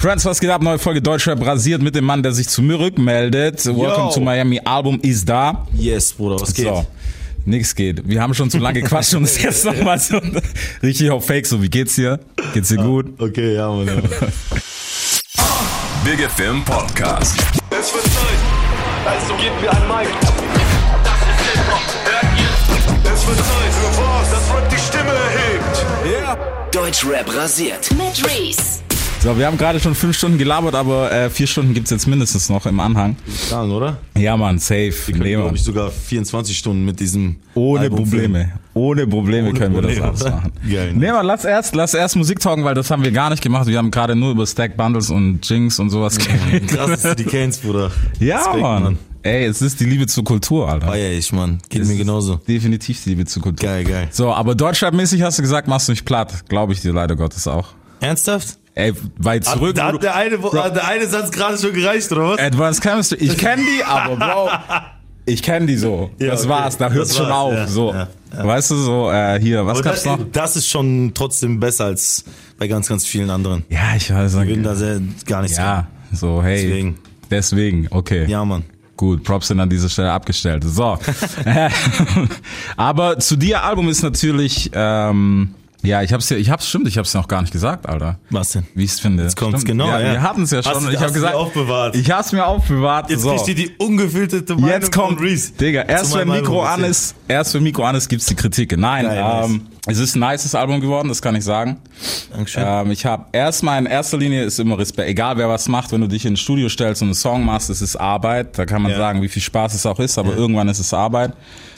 Friends, was geht ab? Neue Folge Deutschrap rasiert mit dem Mann, der sich zu mir rückmeldet. Welcome to Miami. Album ist da. Yes, Bruder, was geht? So. Nix geht. Wir haben schon zu lange gequatscht und es jetzt nochmal so richtig auf Fake. So, wie geht's dir? Geht's dir gut? Okay, ja, Mann. Ja. Big FM Podcast. Es wird Zeit, also gebt mir ein Mic. Das ist Hip-Hop, hört ihr? Es wird Zeit für was, das Rap die Stimme erhebt. Deutschrap rasiert. mit Reese. So, wir haben gerade schon fünf Stunden gelabert, aber äh, vier Stunden gibt's jetzt mindestens noch im Anhang. Sagen, oder? Ja, Mann, safe. Wir können, Nee, glaube Mann. ich, sogar 24 Stunden mit diesem Ohne Album Probleme. filmen. Ohne Probleme Ohne können wir Probleme, das alles machen. Geil, ne? Nee, aber lass erst, lass erst Musik talken, weil das haben wir gar nicht gemacht. Wir haben gerade nur über Stack Bundles und Jinx und sowas geredet. Krass, die kennst, Bruder. Ja, Respekt, Mann. Ey, es ist die Liebe zur Kultur, Alter. Feier ich, Mann. Geht mir genauso. Definitiv die Liebe zur Kultur. Geil, geil. So, aber Deutschrap-mäßig hast du gesagt, machst du nicht platt. Glaube ich dir leider Gottes auch. Ernsthaft? Ey, weit zurück. da hat der eine, hat der eine Satz gerade schon gereicht, oder was? Advanced Chemistry. Ich kenne die, aber Bro, ich kenne die so. Ja, das okay. war's, da hört's Das schon auf. ja, so, ja, weißt du so, äh, hier, was Aber gab's das, noch? das ist schon trotzdem besser als bei ganz, ganz vielen anderen. Ja, ich weiß Ich bin da sehr, gar nicht Ja, so, hey. Deswegen. Deswegen, okay. Ja, Mann. Gut, Props sind an dieser Stelle abgestellt. So. Aber zu dir Album ist natürlich, ähm, ja, ich hab's ja, ich hab's stimmt, ich hab's noch gar nicht gesagt, Alter. Was denn? Wie ich's finde. Jetzt kommt's, Stimmt. genau, Ja, ja. Wir hatten's ja schon. Hast und ich habe dir gesagt, aufbewahrt? Ich hab's mir aufbewahrt. Jetzt so. kriegt ihr die ungefilterte Meinung Jetzt kommt, Reese. Digga, erst wenn Mikro an ist, erst wenn Mikro an ist, gibt's die Kritik. Nein, Geil, nice. ähm, es ist ein nices Album geworden, das kann ich sagen. Dankeschön. Ähm, ich habe erstmal in erster Linie ist immer Respekt, egal wer was macht, wenn du dich ins Studio stellst und einen Song machst, es ist Arbeit. Da kann man Ja. sagen, wie viel Spaß es auch ist, aber irgendwann ist es Arbeit.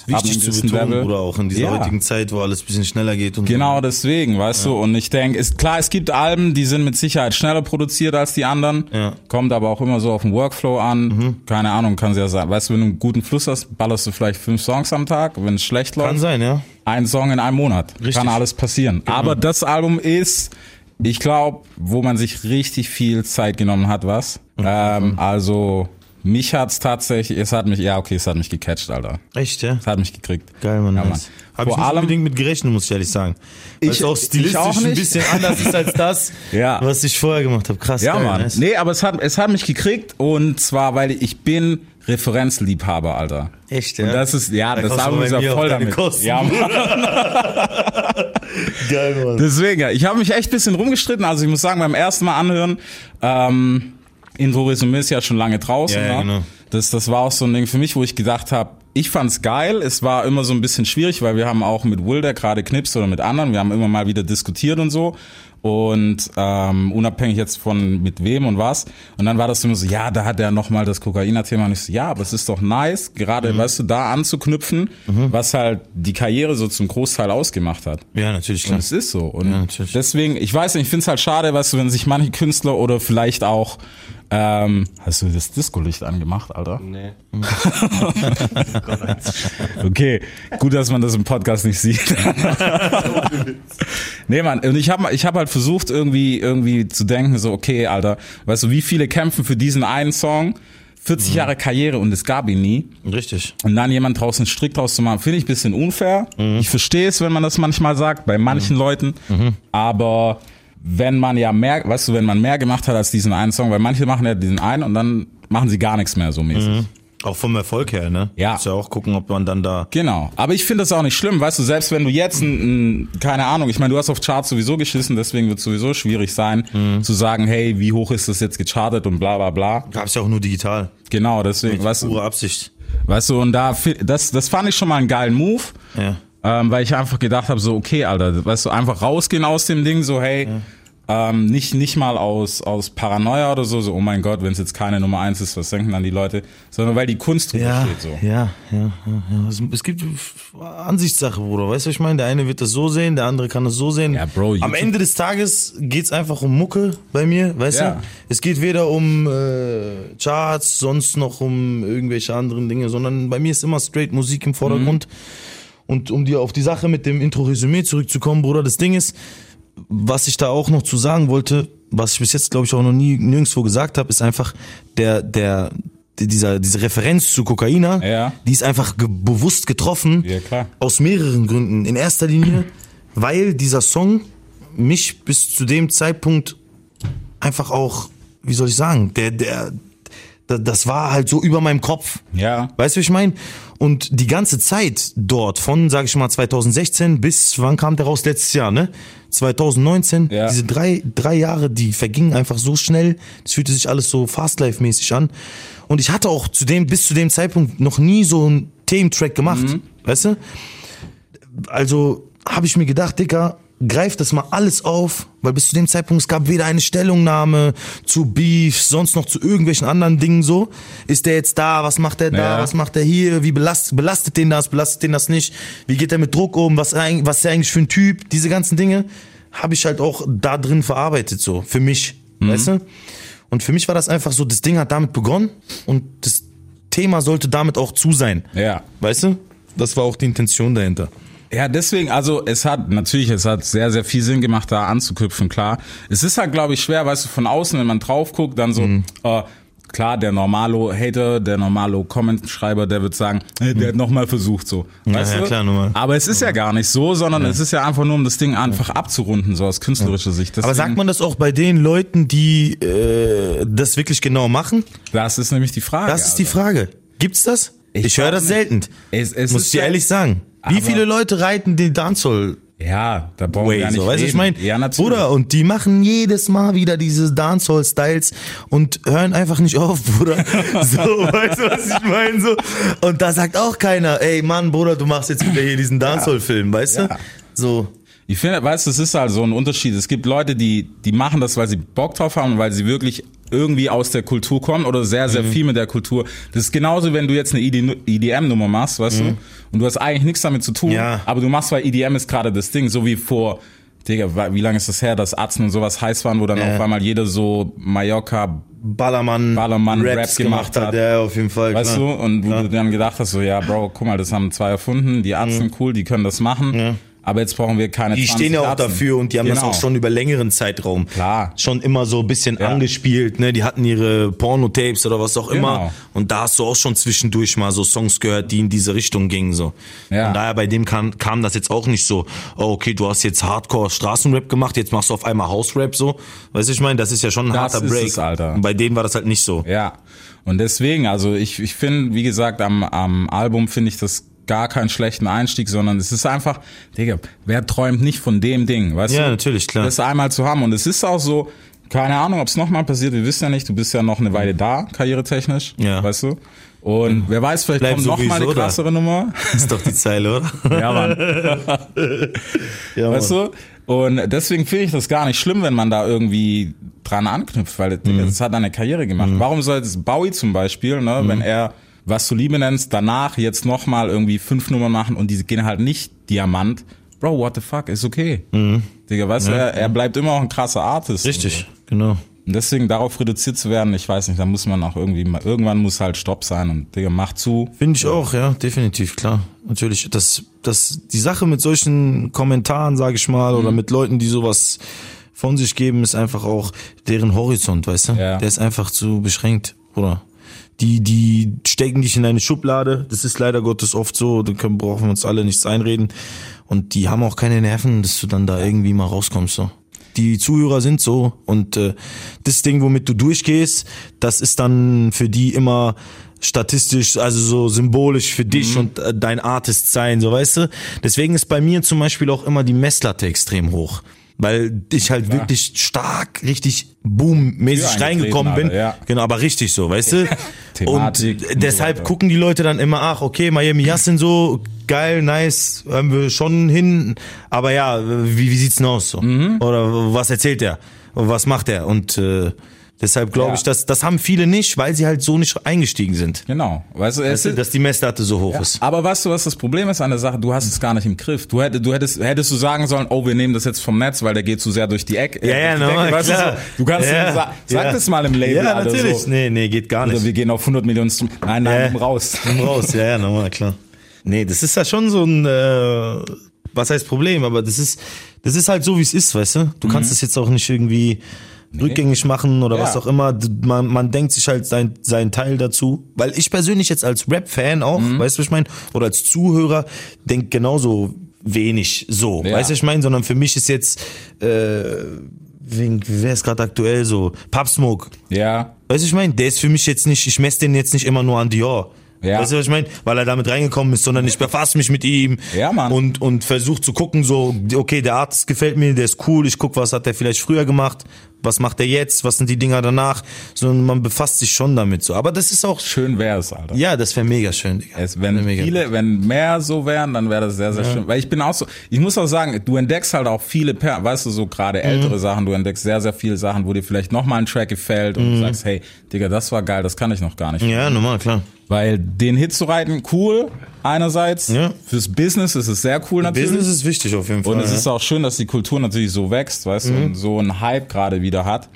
Wichtig zu betonen, Level. oder auch in dieser Ja. heutigen Zeit, wo alles ein bisschen schneller geht. Und Genau deswegen, weißt du, und ich denke, ist klar, es gibt Alben, die sind mit Sicherheit schneller produziert als die anderen, Ja. Mhm. kommt aber auch immer so auf den Workflow an, keine Ahnung, kann sie ja sagen, weißt du, wenn du einen guten Fluss hast, ballerst du vielleicht fünf Songs am Tag, wenn es schlecht Kann läuft, sein, ja. ein Song in einem Monat, Richtig. kann alles passieren. Aber das Album ist, ich glaube, wo man sich richtig viel Zeit genommen hat, was, ähm, also mich hat's tatsächlich, es hat mich, ja okay, es hat mich gecatcht, Alter, Echt, ja. es hat mich gekriegt. Geil, Mann. Ja, nice. Mann. Hab ich Vor nicht allem- unbedingt mit gerechnet, muss ich ehrlich sagen. Weil Ich- auch ich stilistisch auch ein nicht. bisschen anders ist als das, Ja. was ich vorher gemacht habe. Krass, Ja, geil, Mann. nice. Nee, aber es hat, es hat mich gekriegt und zwar, weil ich bin Referenzliebhaber, Alter. Echt, Und ja. das ist, ja, Da das bei ist ja voll damit. Kosten, Ja, Mann. Geil, Mann. Deswegen, ja, ich habe mich echt ein bisschen rumgestritten. Also ich muss sagen, beim ersten Mal anhören, ähm, Intro Resümee ist ja schon lange draußen. Ja, ja, ne? genau. Das, das war auch so ein Ding für mich, wo ich gedacht habe, ich fand's geil. Es war immer so ein bisschen schwierig, weil wir haben auch mit Wilder gerade Knips oder mit anderen, wir haben immer mal wieder diskutiert und so. Und ähm, unabhängig jetzt von mit wem und was. Und dann war das immer so, ja, da hat er nochmal das Kokainer-Thema. Und ich so, ja, aber es ist doch nice, gerade, weißt du, da anzuknüpfen, was halt die Karriere so zum Großteil ausgemacht hat. Ja, natürlich, Und klar. es ist so. Und Ja, natürlich. deswegen, ich weiß nicht, ich finde es halt schade, weißt du, wenn sich manche Künstler oder vielleicht auch, ähm, hast du das Disco-Licht angemacht, Alter? Nee. Okay, gut, dass man das im Podcast nicht sieht. nee, Mann, und ich habe ich hab halt versucht, irgendwie, irgendwie zu denken, so, okay, Alter, weißt du, wie viele kämpfen für diesen einen Song? 40 Jahre Karriere und es gab ihn nie. Richtig. Und dann jemand draußen einen Strick draus zu machen, finde ich ein bisschen unfair. Ich verstehe es, wenn man das manchmal sagt, bei manchen Leuten. Aber wenn man ja mehr, weißt du, wenn man mehr gemacht hat als diesen einen Song, weil manche machen ja diesen einen und dann machen sie gar nichts mehr so mäßig. Auch vom Erfolg her, ne? Ja. Muss ja auch gucken, ob man dann da. Genau. Aber ich finde das auch nicht schlimm, weißt du, selbst wenn du jetzt ein, ein keine Ahnung, ich meine, du hast auf Charts sowieso geschissen, deswegen wird es sowieso schwierig sein, zu sagen, hey, wie hoch ist das jetzt gechartet und bla bla bla. Gab's ja auch nur digital. Genau, deswegen, weißt du, Pure Absicht. weißt du, und da, das, das fand ich schon mal einen geilen Move. Ja. Ähm, weil ich einfach gedacht habe, so, okay, Alter, weißt du, einfach rausgehen aus dem Ding, so, hey, ähm, nicht, nicht mal aus, aus Paranoia oder so, so, oh mein Gott, wenn es jetzt keine Nummer eins ist, was denken dann die Leute, sondern weil die Kunst drüber Ja, steht, so. ja, ja, ja, ja. Es, es gibt Ansichtssache, Bruder. Weißt du, was ich meine? Der eine wird das so sehen, der andere kann das so sehen. Ja, Bro, Am YouTube- Ende des Tages geht's einfach um Mucke bei mir, weißt Ja. du? Es geht weder um äh, Charts, sonst noch um irgendwelche anderen Dinge, sondern bei mir ist immer straight Musik im Vordergrund. Und um dir auf die Sache mit dem Intro-Resümee zurückzukommen, Bruder, das Ding ist, was ich da auch noch zu sagen wollte, was ich bis jetzt, glaube ich, auch noch nie nirgendwo gesagt habe, ist einfach der, der, dieser, diese Referenz zu Kokaina, Ja. die ist einfach ge bewusst getroffen. Ja, klar. Aus mehreren Gründen. In erster Linie, weil dieser Song mich bis zu dem Zeitpunkt einfach auch, wie soll ich sagen, der, der, da- das war halt so über meinem Kopf. Ja. Weißt du, wie ich meine? Und die ganze Zeit dort, von, sag ich mal, 2016 bis, wann kam der raus? Letztes Jahr, ne? 2019, Ja. diese drei, drei Jahre, die vergingen einfach so schnell. Es fühlte sich alles so Fast-Life-mäßig an. Und ich hatte auch zu dem, bis zu dem Zeitpunkt noch nie so einen Thementrack gemacht. Weißt du? Also habe ich mir gedacht, Dicker, greif das mal alles auf, weil bis zu dem Zeitpunkt es gab weder eine Stellungnahme zu Beef, sonst noch zu irgendwelchen anderen Dingen so. Ist der jetzt da? Was macht der da? Ja. Was macht der hier? Wie belastet, belastet den das? Belastet den das nicht? Wie geht der mit Druck um? Was, was ist der eigentlich für ein Typ? Diese ganzen Dinge habe ich halt auch da drin verarbeitet so, für mich, weißt du? Und für mich war das einfach so, das Ding hat damit begonnen und das Thema sollte damit auch zu sein. Ja. Weißt du? Das war auch die Intention dahinter. Ja, deswegen, also es hat natürlich, es hat sehr, sehr viel Sinn gemacht, da anzuknüpfen, klar. Es ist halt, glaube ich, schwer, weißt du, von außen, wenn man drauf guckt, dann so, Mhm. äh, klar, der normalo Hater, der normalo Comment-Schreiber, der wird sagen, hey, der hat nochmal versucht, so. Weißt ja, du? klar, normal. Aber es ist ja gar nicht so, sondern es ist ja einfach nur, um das Ding einfach abzurunden, so aus künstlerischer Sicht. Aber Deswegen- sagt man das auch bei den Leuten, die äh, das wirklich genau machen? Das ist nämlich die Frage. Das ist die Alter. Frage. Gibt's das? Ich, Ich höre das nicht. selten. Es- es Muss ich dir ja- ehrlich sagen. Wie viele Leute reiten den Dancehall Ja, da brauchen wir Way, gar nicht so, weißt du, ich meine, ja, natürlich. Bruder, und die machen jedes Mal wieder diese Dancehall-Styles und hören einfach nicht auf, Bruder. So, weißt du, was ich meine? So. Und da sagt auch keiner, ey, Mann, Bruder, du machst jetzt wieder hier diesen Dancehall-Film, weißt du? Ja. So. Ich finde, weißt du, es ist halt so ein Unterschied. Es gibt Leute, die, die machen das, weil sie Bock drauf haben und weil sie wirklich irgendwie aus der Kultur kommen oder sehr, sehr viel mit der Kultur. Das ist genauso, wenn du jetzt eine EDM-Nummer machst, weißt du, und du hast eigentlich nichts damit zu tun, Ja. aber du machst, weil EDM ist gerade das Ding, so wie vor, Digga, wie lange ist das her, dass Atzen und sowas heiß waren, wo dann Ja. auf einmal jeder so Mallorca, Ballermann, Ballermann Raps Rap gemacht hat. Ja, auf jeden Fall. weißt klar. du, und wo du dann gedacht hast, so, ja, Bro, guck mal, das haben zwei erfunden, die Atzen, cool, die können das machen, aber jetzt brauchen wir keine Die 20 stehen ja auch Atzen. dafür und die haben das Genau. auch schon über längeren Zeitraum Klar. schon immer so ein bisschen Ja. angespielt. Ne? Die hatten ihre Porno-Tapes oder was auch immer. Genau. Und da hast du auch schon zwischendurch mal so Songs gehört, die in diese Richtung gingen. So. Ja. Und daher bei dem kam, kam das jetzt auch nicht so, oh, okay, du hast jetzt Hardcore Straßenrap gemacht, jetzt machst du auf einmal House-Rap so. Weißt du, ich meine, das ist ja schon ein Das harter ist Break. es, Alter. Und bei denen war das halt nicht so. Ja. Und deswegen, also ich, ich finde, wie gesagt, am, am Album finde ich das gar keinen schlechten Einstieg, sondern es ist einfach, Digga, wer träumt nicht von dem Ding, weißt Ja, du? natürlich, klar. Das einmal zu haben. Und es ist auch so, keine Ahnung, ob es nochmal passiert, wir wissen ja nicht, du bist ja noch eine Weile da, karrieretechnisch, Ja. weißt du? Und wer weiß, vielleicht Bleib kommt noch mal eine sowieso da. krassere Nummer. Ist doch die Zeile, oder? Ja, Mann. ja, Weißt du? Und deswegen finde ich das gar nicht schlimm, wenn man da irgendwie dran anknüpft, weil Mhm. das, hat eine Karriere gemacht. Warum soll jetzt Bowie zum Beispiel, ne, Mhm. wenn er was du Liebe nennst, danach jetzt nochmal irgendwie fünf Nummern machen und die gehen halt nicht Diamant. Bro, what the fuck, ist okay. Digga, weißt du, er, er bleibt immer auch ein krasser Artist. Mhm. Richtig, genau. Und deswegen darauf reduziert zu werden, ich weiß nicht, da muss man auch irgendwie mal, irgendwann muss halt Stopp sein und Digga, mach zu. Finde ich auch, ja, definitiv, klar. Natürlich, das, das, die Sache mit solchen Kommentaren, sage ich mal, Mhm. oder mit Leuten, die sowas von sich geben, ist einfach auch deren Horizont, weißt du? Ja. Der ist einfach zu beschränkt, oder? Die, die stecken dich in eine Schublade. Das ist leider Gottes oft so. Da können, brauchen wir uns alle nichts einreden. Und die haben auch keine Nerven, dass du dann da irgendwie mal rauskommst, so. Die Zuhörer sind so und äh, das Ding, womit du durchgehst, das ist dann für die immer statistisch, also so symbolisch für dich und äh, dein Artist sein, so weißt du. Deswegen ist bei mir zum Beispiel auch immer die Messlatte extrem hoch. Weil ich halt wirklich stark, richtig boom-mäßig reingekommen bin. Alter, ja. Genau, aber richtig so, weißt du? Thematik und und so deshalb weiter. gucken die Leute dann immer, ach, okay, Miami Yassin so, geil, nice, hören wir schon hin. Aber ja, wie, wie sieht's denn aus so? Mhm. Oder was erzählt er? Was macht er? Und äh, deshalb glaube Ja. ich, dass das haben viele nicht, weil sie halt so nicht eingestiegen sind. Genau. Weißt du, Weißt du, dass die Messlatte so hoch ist. Aber weißt du, was das Problem ist an der Sache? Du hast es gar nicht im Griff. Du hättest, du hättest, hättest du sagen sollen, oh, wir nehmen das jetzt vom Netz, weil der geht zu sehr durch die Ecke. Ja, ja, normal, Decke. weißt klar. Du, du kannst ja, ja, sa sag ja. das mal im Label. Ja, natürlich. So. Nee, nee, geht gar nicht. Oder wir gehen auf 100 Millionen. Stream- Nein, nein, Ja. nimm raus. Nimm raus, ja, ja, normal, klar. Nee, das ist ja schon so ein, äh, was heißt Problem, aber das ist, das ist halt so, wie es ist, weißt du? Du kannst es jetzt auch nicht irgendwie rückgängig machen oder Ja. was auch immer. Man, man denkt sich halt sein, seinen Teil dazu. Weil ich persönlich jetzt als Rap-Fan auch, Mhm. weißt du, was ich meine? Oder als Zuhörer denk genauso wenig so, Ja. weißt du, was ich meine? Sondern für mich ist jetzt, äh, wen, wer ist gerade aktuell so? Pop Smoke. Ja. Weißt du, ich meine, der ist für mich jetzt nicht, ich messe den jetzt nicht immer nur an Dior. Ja. Weißt du, was ich meine? Weil er damit reingekommen ist, sondern ich befasse mich mit ihm Ja, Mann. und, und versuche zu gucken, so, okay, der Artist gefällt mir, der ist cool, ich guck, was hat der vielleicht früher gemacht, was macht er jetzt, was sind die Dinger danach, sondern man befasst sich schon damit so. Aber das ist auch, Schön wär's, Alter. ja, das wäre mega schön, Digga. Es, wenn Wär mega. viele, wenn mehr so wären, dann wäre das sehr, sehr schön. Weil ich bin auch so, ich muss auch sagen, du entdeckst halt auch viele, Per- weißt du, so gerade Mhm. ältere Sachen, du entdeckst sehr, sehr viele Sachen, wo dir vielleicht nochmal ein Track gefällt und du sagst, hey, Digga, das war geil, das kann ich noch gar nicht. Mhm. Ja, normal, klar. Weil den Hit zu reiten, cool, einerseits. Ja. Fürs Business ist es sehr cool natürlich. Business ist wichtig auf jeden Fall. Und es ja. ist auch schön, dass die Kultur natürlich so wächst, weißt Mhm. du, und so einen Hype gerade wieder hat.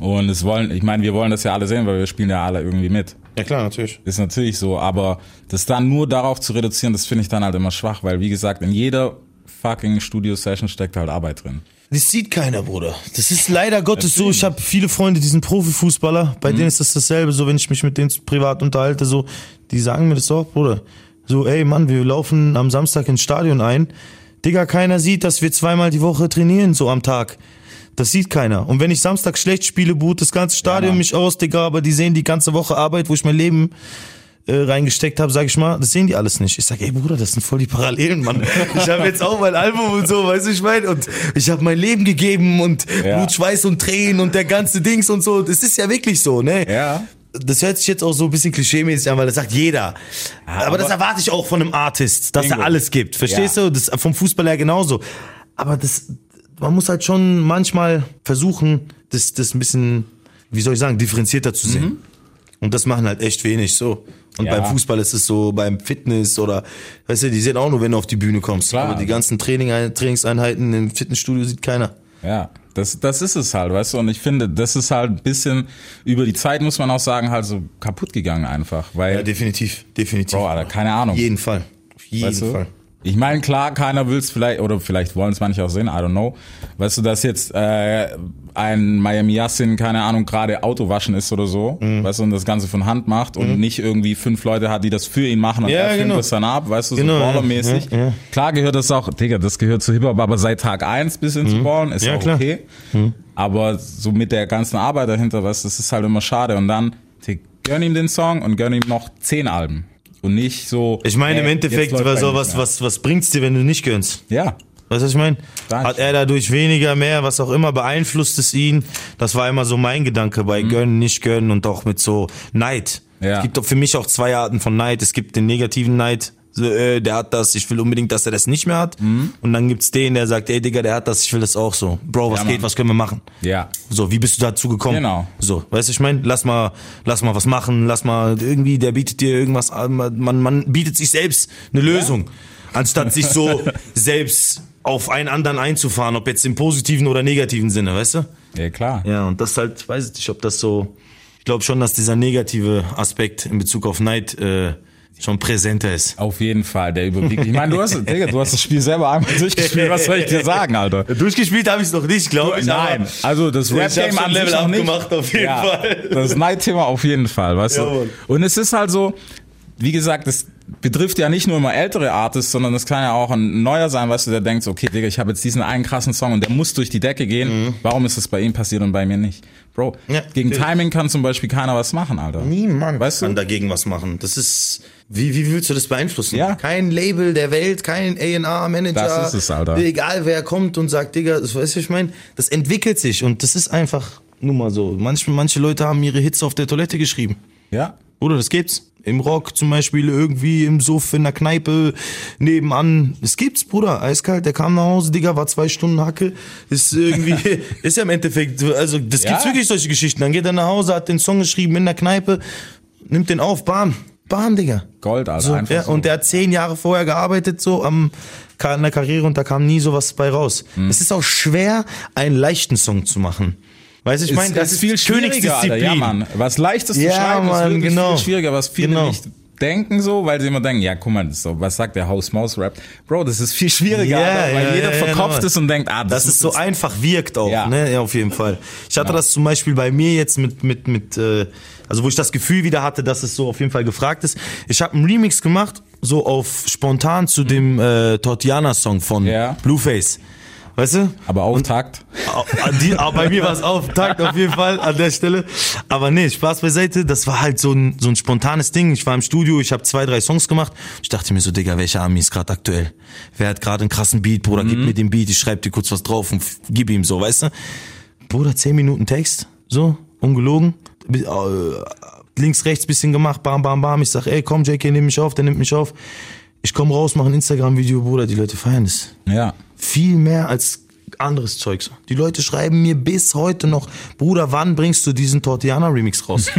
Und es wollen, ich meine, wir wollen das ja alle sehen, weil wir spielen ja alle irgendwie mit. ja klar, natürlich. Ist natürlich so, aber das dann nur darauf zu reduzieren, das finde ich dann halt immer schwach, weil wie gesagt, in jeder fucking Studio-Session steckt halt Arbeit drin. Das sieht keiner, Bruder. Das ist leider Gottes so. Ich habe viele Freunde, die sind Profifußballer. Bei denen ist das dasselbe. So, wenn ich mich mit denen privat unterhalte, so, die sagen mir das auch, Bruder. So, ey, Mann, wir laufen am Samstag ins Stadion ein. Digga, keiner sieht, dass wir zweimal die Woche trainieren, so am Tag. Das sieht keiner. Und wenn ich Samstag schlecht spiele, boot das ganze Stadion Mann. mich aus, Digga, aber die sehen die ganze Woche Arbeit, wo ich mein Leben äh, reingesteckt habe, sag ich mal, das sehen die alles nicht. Ich sag, ey Bruder, das sind voll die Parallelen, Mann. Ich habe jetzt auch mein Album und so, weißt du, ich meine, und ich habe mein Leben gegeben und Ja. Blut, Schweiß und Tränen und der ganze Dings und so. Das ist ja wirklich so, ne? Ja. Das hört sich jetzt auch so ein bisschen klischeemäßig an, weil das sagt jeder. aber, das erwarte ich auch von einem Artist, dass Bingo. er alles gibt. Verstehst Ja. du? Das vom Fußball her genauso. Aber das, man muss halt schon manchmal versuchen, das, das ein bisschen, wie soll ich sagen, differenzierter zu sehen. Und das machen halt echt wenig so. Und. Ja. beim Fußball ist es so, beim Fitness oder, weißt du, die sehen auch nur, wenn du auf die Bühne kommst. Klar. Aber die ganzen Training, Trainingseinheiten im Fitnessstudio sieht keiner. Ja, das, das ist es halt, weißt du, und ich finde, das ist halt ein bisschen, über die Zeit muss man auch sagen, halt so kaputt gegangen einfach, weil, Ja, definitiv, definitiv. Bro, Alter, keine Ahnung. Auf jeden Fall. Auf jeden weißt du? Fall. Ich meine, klar, keiner will es vielleicht, oder vielleicht wollen es manche auch sehen, I don't know. Weißt du, dass jetzt äh, ein Miami Yassin, keine Ahnung, gerade Auto waschen ist oder so, Mhm. weißt du, und das Ganze von Hand macht und nicht irgendwie fünf Leute hat, die das für ihn machen und Ja, er filmt genau. das dann ab, weißt du, Genau, so ja. ballermäßig. Ja, ja. Klar gehört das auch, Digga, das gehört zu Hip-Hop, aber seit Tag eins bis hin zu ballen ist Mhm. Ja, auch klar. Mhm. okay. Aber so mit der ganzen Arbeit dahinter, weißt du, das ist halt immer schade. Und dann, Digga, gönn ihm den Song und gönn ihm noch zehn Alben. Und nicht so. Ich meine, im ey, Endeffekt, jetzt läuft was, was, bringt's dir, wenn du nicht gönnst? Ja. Weißt du, was ich meine? Hat er dadurch weniger, mehr, was auch immer, beeinflusst es ihn? Das war immer so mein Gedanke bei gönnen, nicht gönnen und auch mit so Neid. Mhm. Ja. Es gibt doch für mich auch zwei Arten von Neid. Es gibt den negativen Neid, so, äh, der hat das, ich will unbedingt, dass er das nicht mehr hat. Und dann gibt's den, der sagt, ey Digga, der hat das, ich will das auch so. Bro, was Ja, geht, Mann. was können wir machen? Ja. So, wie bist du dazu gekommen? Genau. So, weißt du, ich meine, lass mal, lass mal was machen, lass mal irgendwie, der bietet dir irgendwas an, man, man bietet sich selbst eine Lösung, anstatt sich so selbst auf einen anderen einzufahren, ob jetzt im positiven oder negativen Sinne, weißt du? Ja, klar. Ja, und das halt, weiß ich nicht, ob das so, ich glaube schon, dass dieser negative Aspekt in Bezug auf Neid äh, schon präsenter ist. Auf jeden Fall, der überwiegt. Ich meine, du hast, Digga, du hast das Spiel selber einmal durchgespielt. Was soll ich dir sagen, Alter? Durchgespielt habe ich es noch nicht, glaube ich. Nein, also das hab schon an Level noch gemacht, auf jeden ja, Fall. Das Night-Thema auf jeden Fall, weißt Jawohl. du? Und es ist halt so, wie gesagt, das betrifft ja nicht nur immer ältere Artists, sondern es kann ja auch ein neuer sein, weißt du, der denkt, so, okay, Digga, ich habe jetzt diesen einen krassen Song und der muss durch die Decke gehen. Warum ist das bei ihm passiert und bei mir nicht? Bro, Mhm. Ja, gegen natürlich. Timing kann zum Beispiel keiner was machen, Alter. Niemand Weißt du? kann dagegen was machen. Das ist, wie, wie willst du das beeinflussen? Ja. Kein Label der Welt, kein A&R-Manager. Das ist es, Alter. Egal wer kommt und sagt, Digga, das weißt du, ich meine, das entwickelt sich und das ist einfach, nun mal so. Manche, manche Leute haben ihre Hits auf der Toilette geschrieben. Ja. Oder das gibt's. Im Rock zum Beispiel, irgendwie im Suff, in der Kneipe, nebenan. Es gibt's, Bruder. Eiskalt, der kam nach Hause, Digga, war zwei Stunden Hacke. Ist irgendwie, ist ja im Endeffekt, also das Ja. gibt's wirklich solche Geschichten. Dann geht er nach Hause, hat den Song geschrieben in der Kneipe, nimmt den auf, bam. Bam, Digga. Gold, Alter. So, einfach ja, so. Und der hat zehn Jahre vorher gearbeitet, so am in der Karriere und da kam nie sowas bei raus. Hm. Es ist auch schwer, einen leichten Song zu machen. Weißt du, ich meine, das ist viel schwieriger, Alter. Ja, Königsdisziplin. Mann. Was Leichtes zu Ja, schreiben Mann, ist wirklich genau. viel schwieriger, was viele Genau. nicht denken so, weil sie immer denken, ja, guck mal, das ist so, was sagt der Haus-Maus-Rap? Bro, das ist viel schwieriger, Ja, Alter, weil ja, jeder ja, ja, verkopft genau. ist und denkt, ah, das, dass muss es so einfach wirkt auch, Ja. ne? Ja, auf jeden Fall. Ich hatte Genau. das zum Beispiel bei mir jetzt mit, mit, mit, äh, also wo ich das Gefühl wieder hatte, dass es so auf jeden Fall gefragt ist. Ich habe einen Remix gemacht, so auf spontan zu dem äh, Tortiana-Song von Ja. Blueface. Weißt du? Aber Auftakt. Au- Die, aber bei mir war es Auftakt auf jeden Fall an der Stelle. Aber nee, Spaß beiseite. Das war halt so ein, so ein spontanes Ding. Ich war im Studio, ich habe zwei, drei Songs gemacht. Ich dachte mir so, Digga, welcher Ami ist gerade aktuell? Wer hat gerade einen krassen Beat, Bruder? Gib mir den Beat, ich schreib dir kurz was drauf und gib ihm so, weißt du? Bruder, zehn Minuten Text, so, ungelogen. Links, rechts bisschen gemacht, bam, bam, bam. Ich sag, ey, komm, JK, nimm mich auf, der nimmt mich auf. Ich komm raus, mach ein Instagram-Video, Bruder, die Leute feiern es Ja. Viel mehr als anderes Zeug. so. Die Leute schreiben mir bis heute noch, Bruder, wann bringst du diesen Tortiana Remix raus?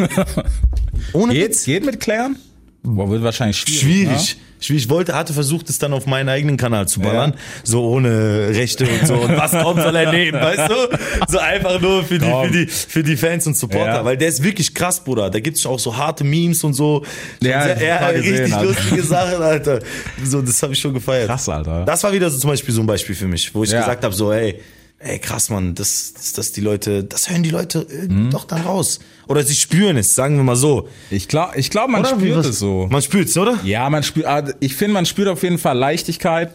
Ohne Geht, Witz. geht mit klären? Boah, wird wahrscheinlich schwierig. Schwierig. Schwierig. Ich wollte, hatte versucht, es dann auf meinen eigenen Kanal zu ballern. So ohne Rechte und so. Und was kommt, soll er nehmen, weißt du? So einfach nur für die, für die, für die Fans und Supporter. Ja. Weil der ist wirklich krass, Bruder. Da gibt's auch so harte Memes und so. Ja, Sehr, ich ja, richtig Alter. lustige Sachen, Alter. So, das habe ich schon gefeiert. Krass, Alter. Das war wieder so zum Beispiel so ein Beispiel für mich, wo ich Ja. gesagt habe, so, ey, ey, krass, Mann, das, das, das die Leute, das hören die Leute Mhm. doch dann raus. Oder sie spüren es, sagen wir mal so. Ich glaube, ich glaub, man Oder? Spürt es so. Man spürt's, oder? Ja, man spürt, ah, ich finde, man spürt auf jeden Fall Leichtigkeit.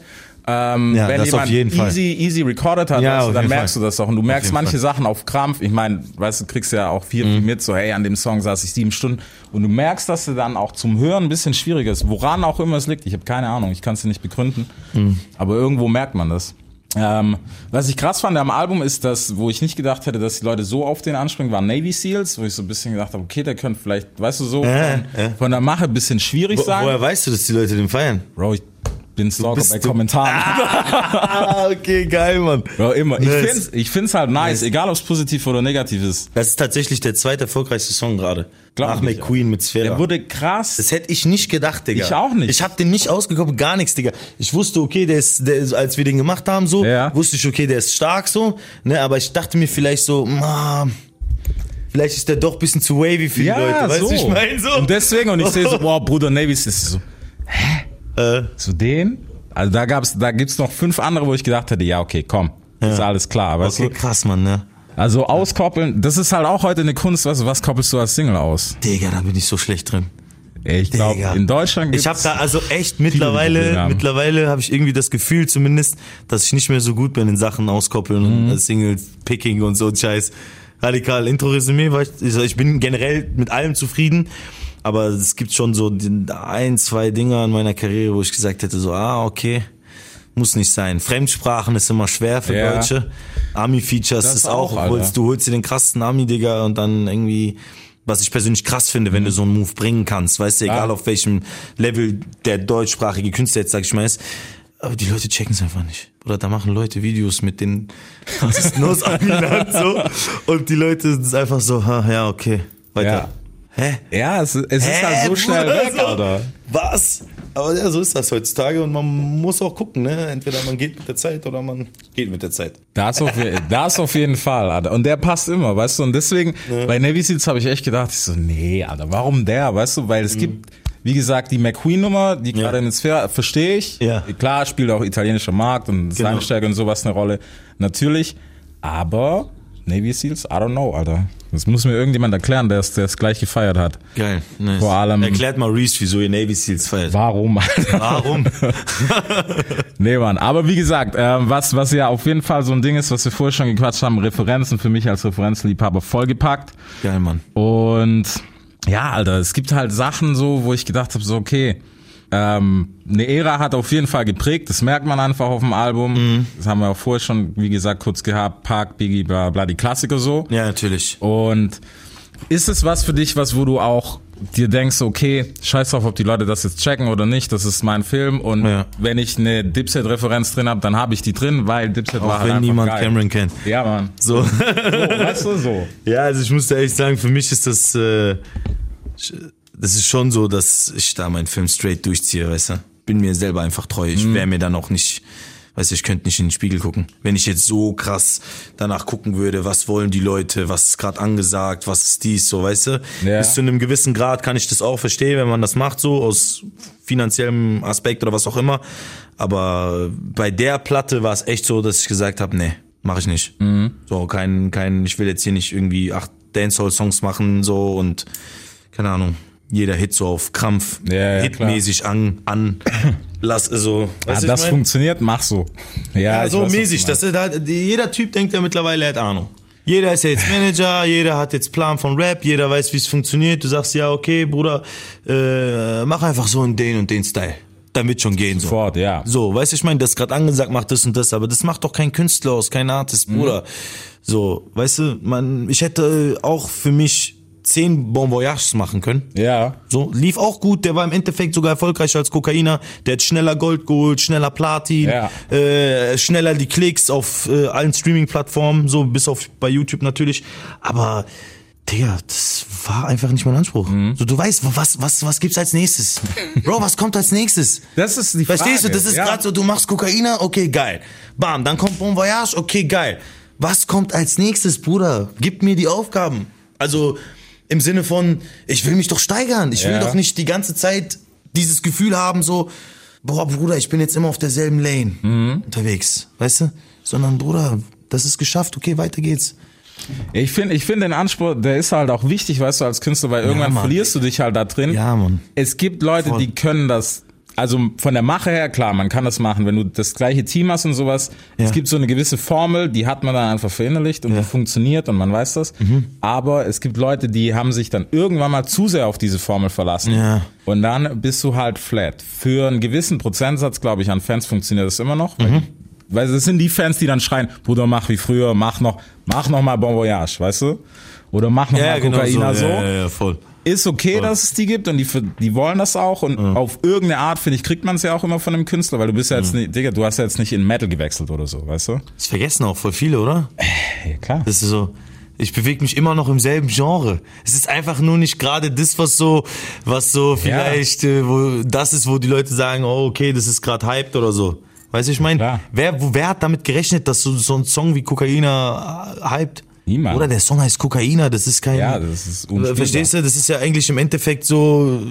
Ähm, Ja, wenn das jemand auf jeden Fall. easy, easy recorded hat, Ja, auf dann merkst Fall. du das auch. Und du merkst manche Fall. Mhm. Sachen auf Krampf. Ich meine, weißt du, kriegst ja auch viel, viel mit, so, hey, an dem Song saß ich sieben Stunden. Und du merkst, dass du dann auch zum Hören ein bisschen schwieriger ist. Woran auch immer es liegt. Ich habe keine Ahnung, ich kann es dir nicht begründen. Mhm. Aber irgendwo merkt man das. Ähm, was ich krass fand am Album ist, dass, wo ich nicht gedacht hätte, dass die Leute so auf den anspringen, waren Navy Seals, wo ich so ein bisschen gedacht habe, okay, der könnte vielleicht, weißt du, so Äh, von, äh. von der Mache ein bisschen schwierig Wo, sein. woher weißt du, dass die Leute den feiern? Bro, ich bin Stalker bei Kommentaren. Ah, okay, geil, Mann. Bro, immer. Ich Nice. find's, ich find's halt nice, egal ob es positiv oder negativ ist. Das ist tatsächlich der zweite erfolgreichste Song gerade. Nach ich, McQueen mit Sphäre. Der wurde krass. Das hätte ich nicht gedacht, Digga. Ich auch nicht. Ich habe den nicht ausgekommen, gar nichts, Digga. Ich wusste, okay, der ist, der ist, als wir den gemacht haben, so, Ja. wusste ich, okay, der ist stark, so, ne, aber ich dachte mir vielleicht so, ma, vielleicht ist der doch ein bisschen zu wavy für die Leute, weißt du, ich meine so. Und deswegen, und ich sehe so, wow, Bruder Navy ist so, äh, so den? Also da gab's, da gibt's noch fünf andere, wo ich gedacht hätte, ja, okay, komm. Ist alles klar, weißt okay, du? krass, Mann, ne. Also auskoppeln, das ist halt auch heute eine Kunst, du, was koppelst du als Single aus? Digga, da bin ich so schlecht drin. Ich glaube, in Deutschland Ich habe gibt's- da also echt mittlerweile, mittlerweile habe ich irgendwie das Gefühl zumindest, dass ich nicht mehr so gut bin in Sachen auskoppeln Mhm. und Single Picking und so Scheiß. Radikal Intro-Resümee, war ich, also ich bin generell mit allem zufrieden, aber es gibt schon so ein, zwei Dinge in meiner Karriere, wo ich gesagt hätte, so, ah, okay, muss nicht sein. Fremdsprachen ist immer schwer für Ja. Deutsche. Army-Features Das ist auch, auch, holst, du holst dir den krassen Army-Digger und dann irgendwie, was ich persönlich krass finde, wenn du so einen Move bringen kannst, weißt du, egal Ja. auf welchem Level der deutschsprachige Künstler jetzt, sag ich mal, ist. Aber die Leute checken es einfach nicht. Oder da machen Leute Videos mit den Rassisten aus Amiland so. Und die Leute sind einfach so, ha, ja, okay, weiter. Ja. Hä? Ja, es, es ist halt so schnell weg, so. Alter. Was? Aber ja, so ist das heutzutage und man muss auch gucken, ne? Entweder man geht mit der Zeit oder man geht mit der Zeit. Das auf, das auf jeden Fall, Alter. Und der passt immer, weißt du? Und deswegen, bei Navy Seals habe ich echt gedacht, ich so, nee, Alter, warum der, weißt du? Weil es gibt, wie gesagt, die McQueen-Nummer, die gerade in der Sphäre, verstehe ich. Ja. Klar spielt auch italienischer Markt und Genau. seine Stärke und sowas eine Rolle. Natürlich. Aber Navy Seals, I don't know, Alter. Das muss mir irgendjemand erklären, der es, gleich gefeiert hat. Geil. Nice. Vor allem- Erklärt mal Reese, wieso ihr Navy Seals feiert. Warum, Alter? Warum? Nee, Mann. Aber wie gesagt, äh, was, was ja auf jeden Fall so ein Ding ist, was wir vorher schon gequatscht haben, Referenzen für mich als Referenzliebhaber vollgepackt. Geil, Mann. Und ja, Alter, es gibt halt Sachen so, wo ich gedacht habe, so okay, ähm, eine Ära hat auf jeden Fall geprägt, das merkt man einfach auf dem Album. Das haben wir auch vorher schon, wie gesagt, kurz gehabt, Park, Biggie, bla bla, die Klassiker so. Ja, natürlich. Und ist es was für dich, was wo du auch dir denkst, okay, scheiß drauf, ob die Leute das jetzt checken oder nicht, das ist mein Film und Ja. wenn ich eine Dipset-Referenz drin habe, dann habe ich die drin, weil Dipset war Auch halt wenn niemand geil. Cameron kennt. Ja, Mann. So. So, weißt du, so. Ja, also ich muss dir ehrlich sagen, für mich ist das, äh, das ist schon so, dass ich da meinen Film straight durchziehe, weißt du. Bin mir selber einfach treu. Ich Mhm. wäre mir dann auch nicht, weißt du, ich könnte nicht in den Spiegel gucken. Wenn ich jetzt so krass danach gucken würde, was wollen die Leute, was ist gerade angesagt, was ist dies, so, weißt du. Ja. Bis zu einem gewissen Grad kann ich das auch verstehen, wenn man das macht, so aus finanziellem Aspekt oder was auch immer. Aber bei der Platte war es echt so, dass ich gesagt habe, nee, mache ich nicht. Mhm. So, kein, kein, ich will jetzt hier nicht irgendwie acht Dancehall-Songs machen, so und keine Ahnung, jeder Hit so auf Krampf, Ja, ja, hitmäßig an, an lass so. Ja, weißt du, das mein? funktioniert, mach so. Ja, Ja, so weiß, mäßig. Das, ist halt- jeder Typ denkt ja mittlerweile, er hat Ahnung. Jeder ist ja jetzt Manager, jeder hat jetzt Plan von Rap, jeder weiß, wie es funktioniert. Du sagst ja, okay, Bruder, äh, mach einfach so in den und den Style. Wird schon gehen. So. Sofort, ja. So, weißt du, ich meine, das ist gerade angesagt, macht das und das, aber das macht doch kein Künstler aus, kein Artist, Mhm. Bruder. So, weißt du, man, ich hätte auch für mich zehn Bon Voyages machen können. Ja. So, lief auch gut, der war im Endeffekt sogar erfolgreicher als Kokainer. Der hat schneller Gold geholt, schneller Platin, Ja. äh, schneller die Klicks auf äh, allen Streaming-Plattformen, so bis auf bei YouTube natürlich. Aber, Digga, das war einfach nicht mein Anspruch. Mhm. So, du weißt, was, was, was gibt's als nächstes? Bro, was kommt als nächstes? Das ist die Frage. Verstehst du, das ist ja. gerade so, du machst Kokainer, okay, geil. Bam, dann kommt Bon Voyage, okay, geil. Was kommt als nächstes, Bruder? Gib mir die Aufgaben. Also im Sinne von, ich will mich doch steigern. Ich will Ja. doch nicht die ganze Zeit dieses Gefühl haben, so, boah, Bruder, ich bin jetzt immer auf derselben Lane Mhm. unterwegs, weißt du? Sondern, Bruder, das ist geschafft, okay, weiter geht's. Ich finde, ich finde den Anspruch, der ist halt auch wichtig, weißt du, als Künstler, weil irgendwann Mann. verlierst du dich halt da drin. Ja, Mann. Es gibt Leute, Voll. die können das, also von der Mache her, klar, man kann das machen, wenn du das gleiche Team hast und sowas. Ja. Es gibt so eine gewisse Formel, die hat man dann einfach verinnerlicht und Ja. Mhm. die funktioniert und man weiß das. Aber es gibt Leute, die haben sich dann irgendwann mal zu sehr auf diese Formel verlassen. Ja. Und dann bist du halt flat. Für einen gewissen Prozentsatz, glaube ich, an Fans funktioniert das immer noch. Weil, weil es sind die Fans, die dann schreien, Bruder, mach wie früher, mach noch, mach noch mal Bon Voyage, weißt du? Oder mach noch mal Kokaina so. Ja, ja, voll. Ist okay, dass es die gibt und die, die wollen das auch und auf irgendeine Art, finde ich, kriegt man es ja auch immer von einem Künstler, weil du bist ja jetzt nicht, Digga, du hast ja jetzt nicht in Metal gewechselt oder so, weißt du? Das vergessen auch voll viele, oder? Ja, klar. Das ist so. Ich bewege mich immer noch im selben Genre. Es ist einfach nur nicht gerade das, was so, was so vielleicht, äh, wo das ist, wo die Leute sagen, oh okay, das ist gerade hyped oder so. Weißt du, ich meine, Klar. wer, wo, wer hat damit gerechnet, dass so, so ein Song wie Kokaina äh, hyped? Niemand. Oder der Song heißt Kokaina, das ist kein. Ja, das ist unspielbar. Verstehst du? Das ist ja eigentlich im Endeffekt so.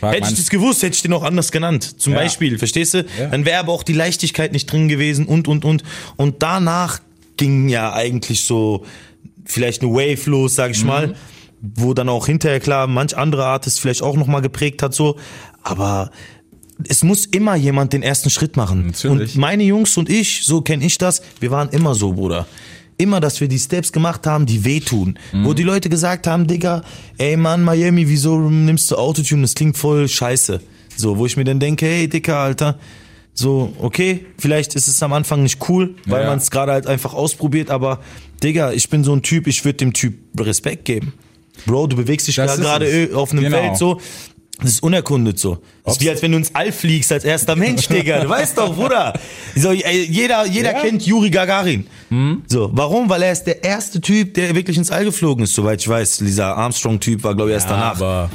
Frag Hätte ich das gewusst, hätte ich den auch anders genannt. Zum Ja. Beispiel, verstehst du? Ja. Dann wäre aber auch die Leichtigkeit nicht drin gewesen und, und, und. Und danach ging ja eigentlich so vielleicht eine Wave los, sag Mhm. ich mal, wo dann auch hinterher klar manch andere Artist vielleicht auch nochmal geprägt hat, so. Aber es muss immer jemand den ersten Schritt machen. Natürlich. Und meine Jungs und ich, so kenne ich das, wir waren immer so, Bruder. Immer, dass wir die Steps gemacht haben, die wehtun. Mhm. Wo die Leute gesagt haben, Digga, ey Mann, Miami, wieso nimmst du Autotune? Das klingt voll scheiße. So, wo ich mir dann denke, hey Dicker, Alter, so, okay, vielleicht ist es am Anfang nicht cool, weil Ja. man es gerade halt einfach ausprobiert, aber Digga, ich bin so ein Typ, ich würde dem Typ Respekt geben. Bro, du bewegst dich gerade auf einem Genau. Feld so. Das ist unerkundet so. Das ist wie als wenn du ins All fliegst als erster Mensch, Digga. Du weißt doch, Bruder. So, jeder jeder Ja. kennt Juri Gagarin. So, warum? Weil er ist der erste Typ, der wirklich ins All geflogen ist, soweit ich weiß. Dieser Armstrong-Typ war, glaube ich, erst danach. aber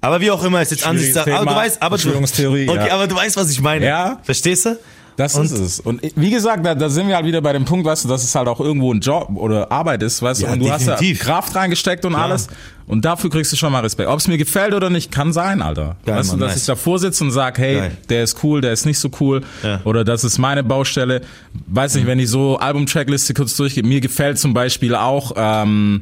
Aber wie auch immer, ist jetzt Ansichtssache. Aber du weißt, aber du, okay, ja. aber du weißt, was ich meine. Ja. Verstehst du? Das Und- ist es. Und wie gesagt, da, da sind wir halt wieder bei dem Punkt, weißt du, dass es halt auch irgendwo ein Job oder Arbeit ist, weißt du, Ja, und du hast definitiv. ja Kraft reingesteckt und alles. Und dafür kriegst du schon mal Respekt. Ob es mir gefällt oder nicht, kann sein, Alter. Geil, weißt Mann, du, dass nice. ich davor sitze und sag, hey, Geil. der ist cool, der ist nicht so cool. Ja. Oder das ist meine Baustelle. Weiß nicht, wenn ich so Album-Checkliste kurz durchgehe, mir gefällt zum Beispiel auch, ähm,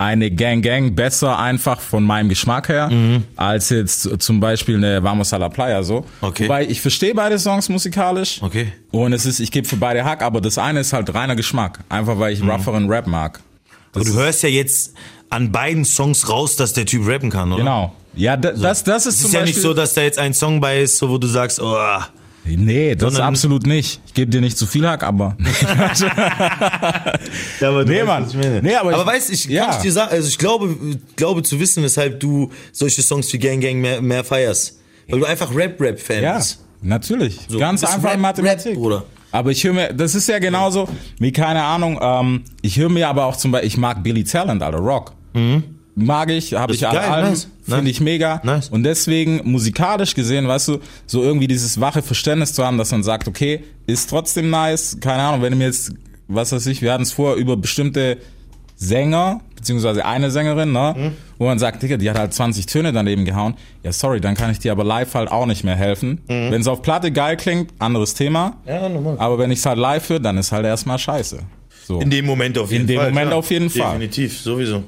eine Gang Gang besser einfach von meinem Geschmack her, als jetzt zum Beispiel eine Vamos a la Playa so. Okay. Wobei ich verstehe beide Songs musikalisch. Okay. Und es ist, ich gebe für beide Hack, aber das eine ist halt reiner Geschmack. Einfach weil ich rougheren Rap mag. Aber du hörst ja jetzt an beiden Songs raus, dass der Typ rappen kann, oder? Genau. Ja, da, das, das ist Es zum ist ja Beispiel. nicht so, dass da jetzt ein Song bei ist, so, wo du sagst, oh, nee, das sondern- absolut nicht. Ich gebe dir nicht zu viel Hack, aber. Ja, aber Nee, Mann. Nee, aber aber ich- weißt ich ja. kann ich dir sagen, also ich glaube, glaube zu wissen, weshalb du solche Songs wie Gang Gang mehr, mehr feierst. Weil du einfach Rap-Rap-Fan ja, bist. natürlich. So, Ganz einfach Rap- Mathematik. Rap, Bruder. Aber ich höre mir, das ist ja genauso wie, keine Ahnung, ähm, ich höre mir aber auch zum Beispiel, ich mag Billy Talent, Alter, Rock. Mag ich, habe ich ist alle geil, Alben, nice, finde nice. ich mega. Nice. Und deswegen, musikalisch gesehen, weißt du, so irgendwie dieses wache Verständnis zu haben, dass man sagt, okay, ist trotzdem nice, keine Ahnung, wenn du mir jetzt, was weiß ich, wir hatten es vorher über bestimmte Sänger, beziehungsweise eine Sängerin, ne, Mhm. wo man sagt, Digga, die hat halt 20 Töne daneben gehauen. Ja, sorry, dann kann ich dir aber live halt auch nicht mehr helfen. Mhm. Wenn es auf Platte geil klingt, anderes Thema. Ja, normal. Aber wenn ich es halt live höre, dann ist halt erstmal scheiße. So. In dem Moment auf jeden In dem Fall. Moment klar. auf jeden Fall. Definitiv, sowieso.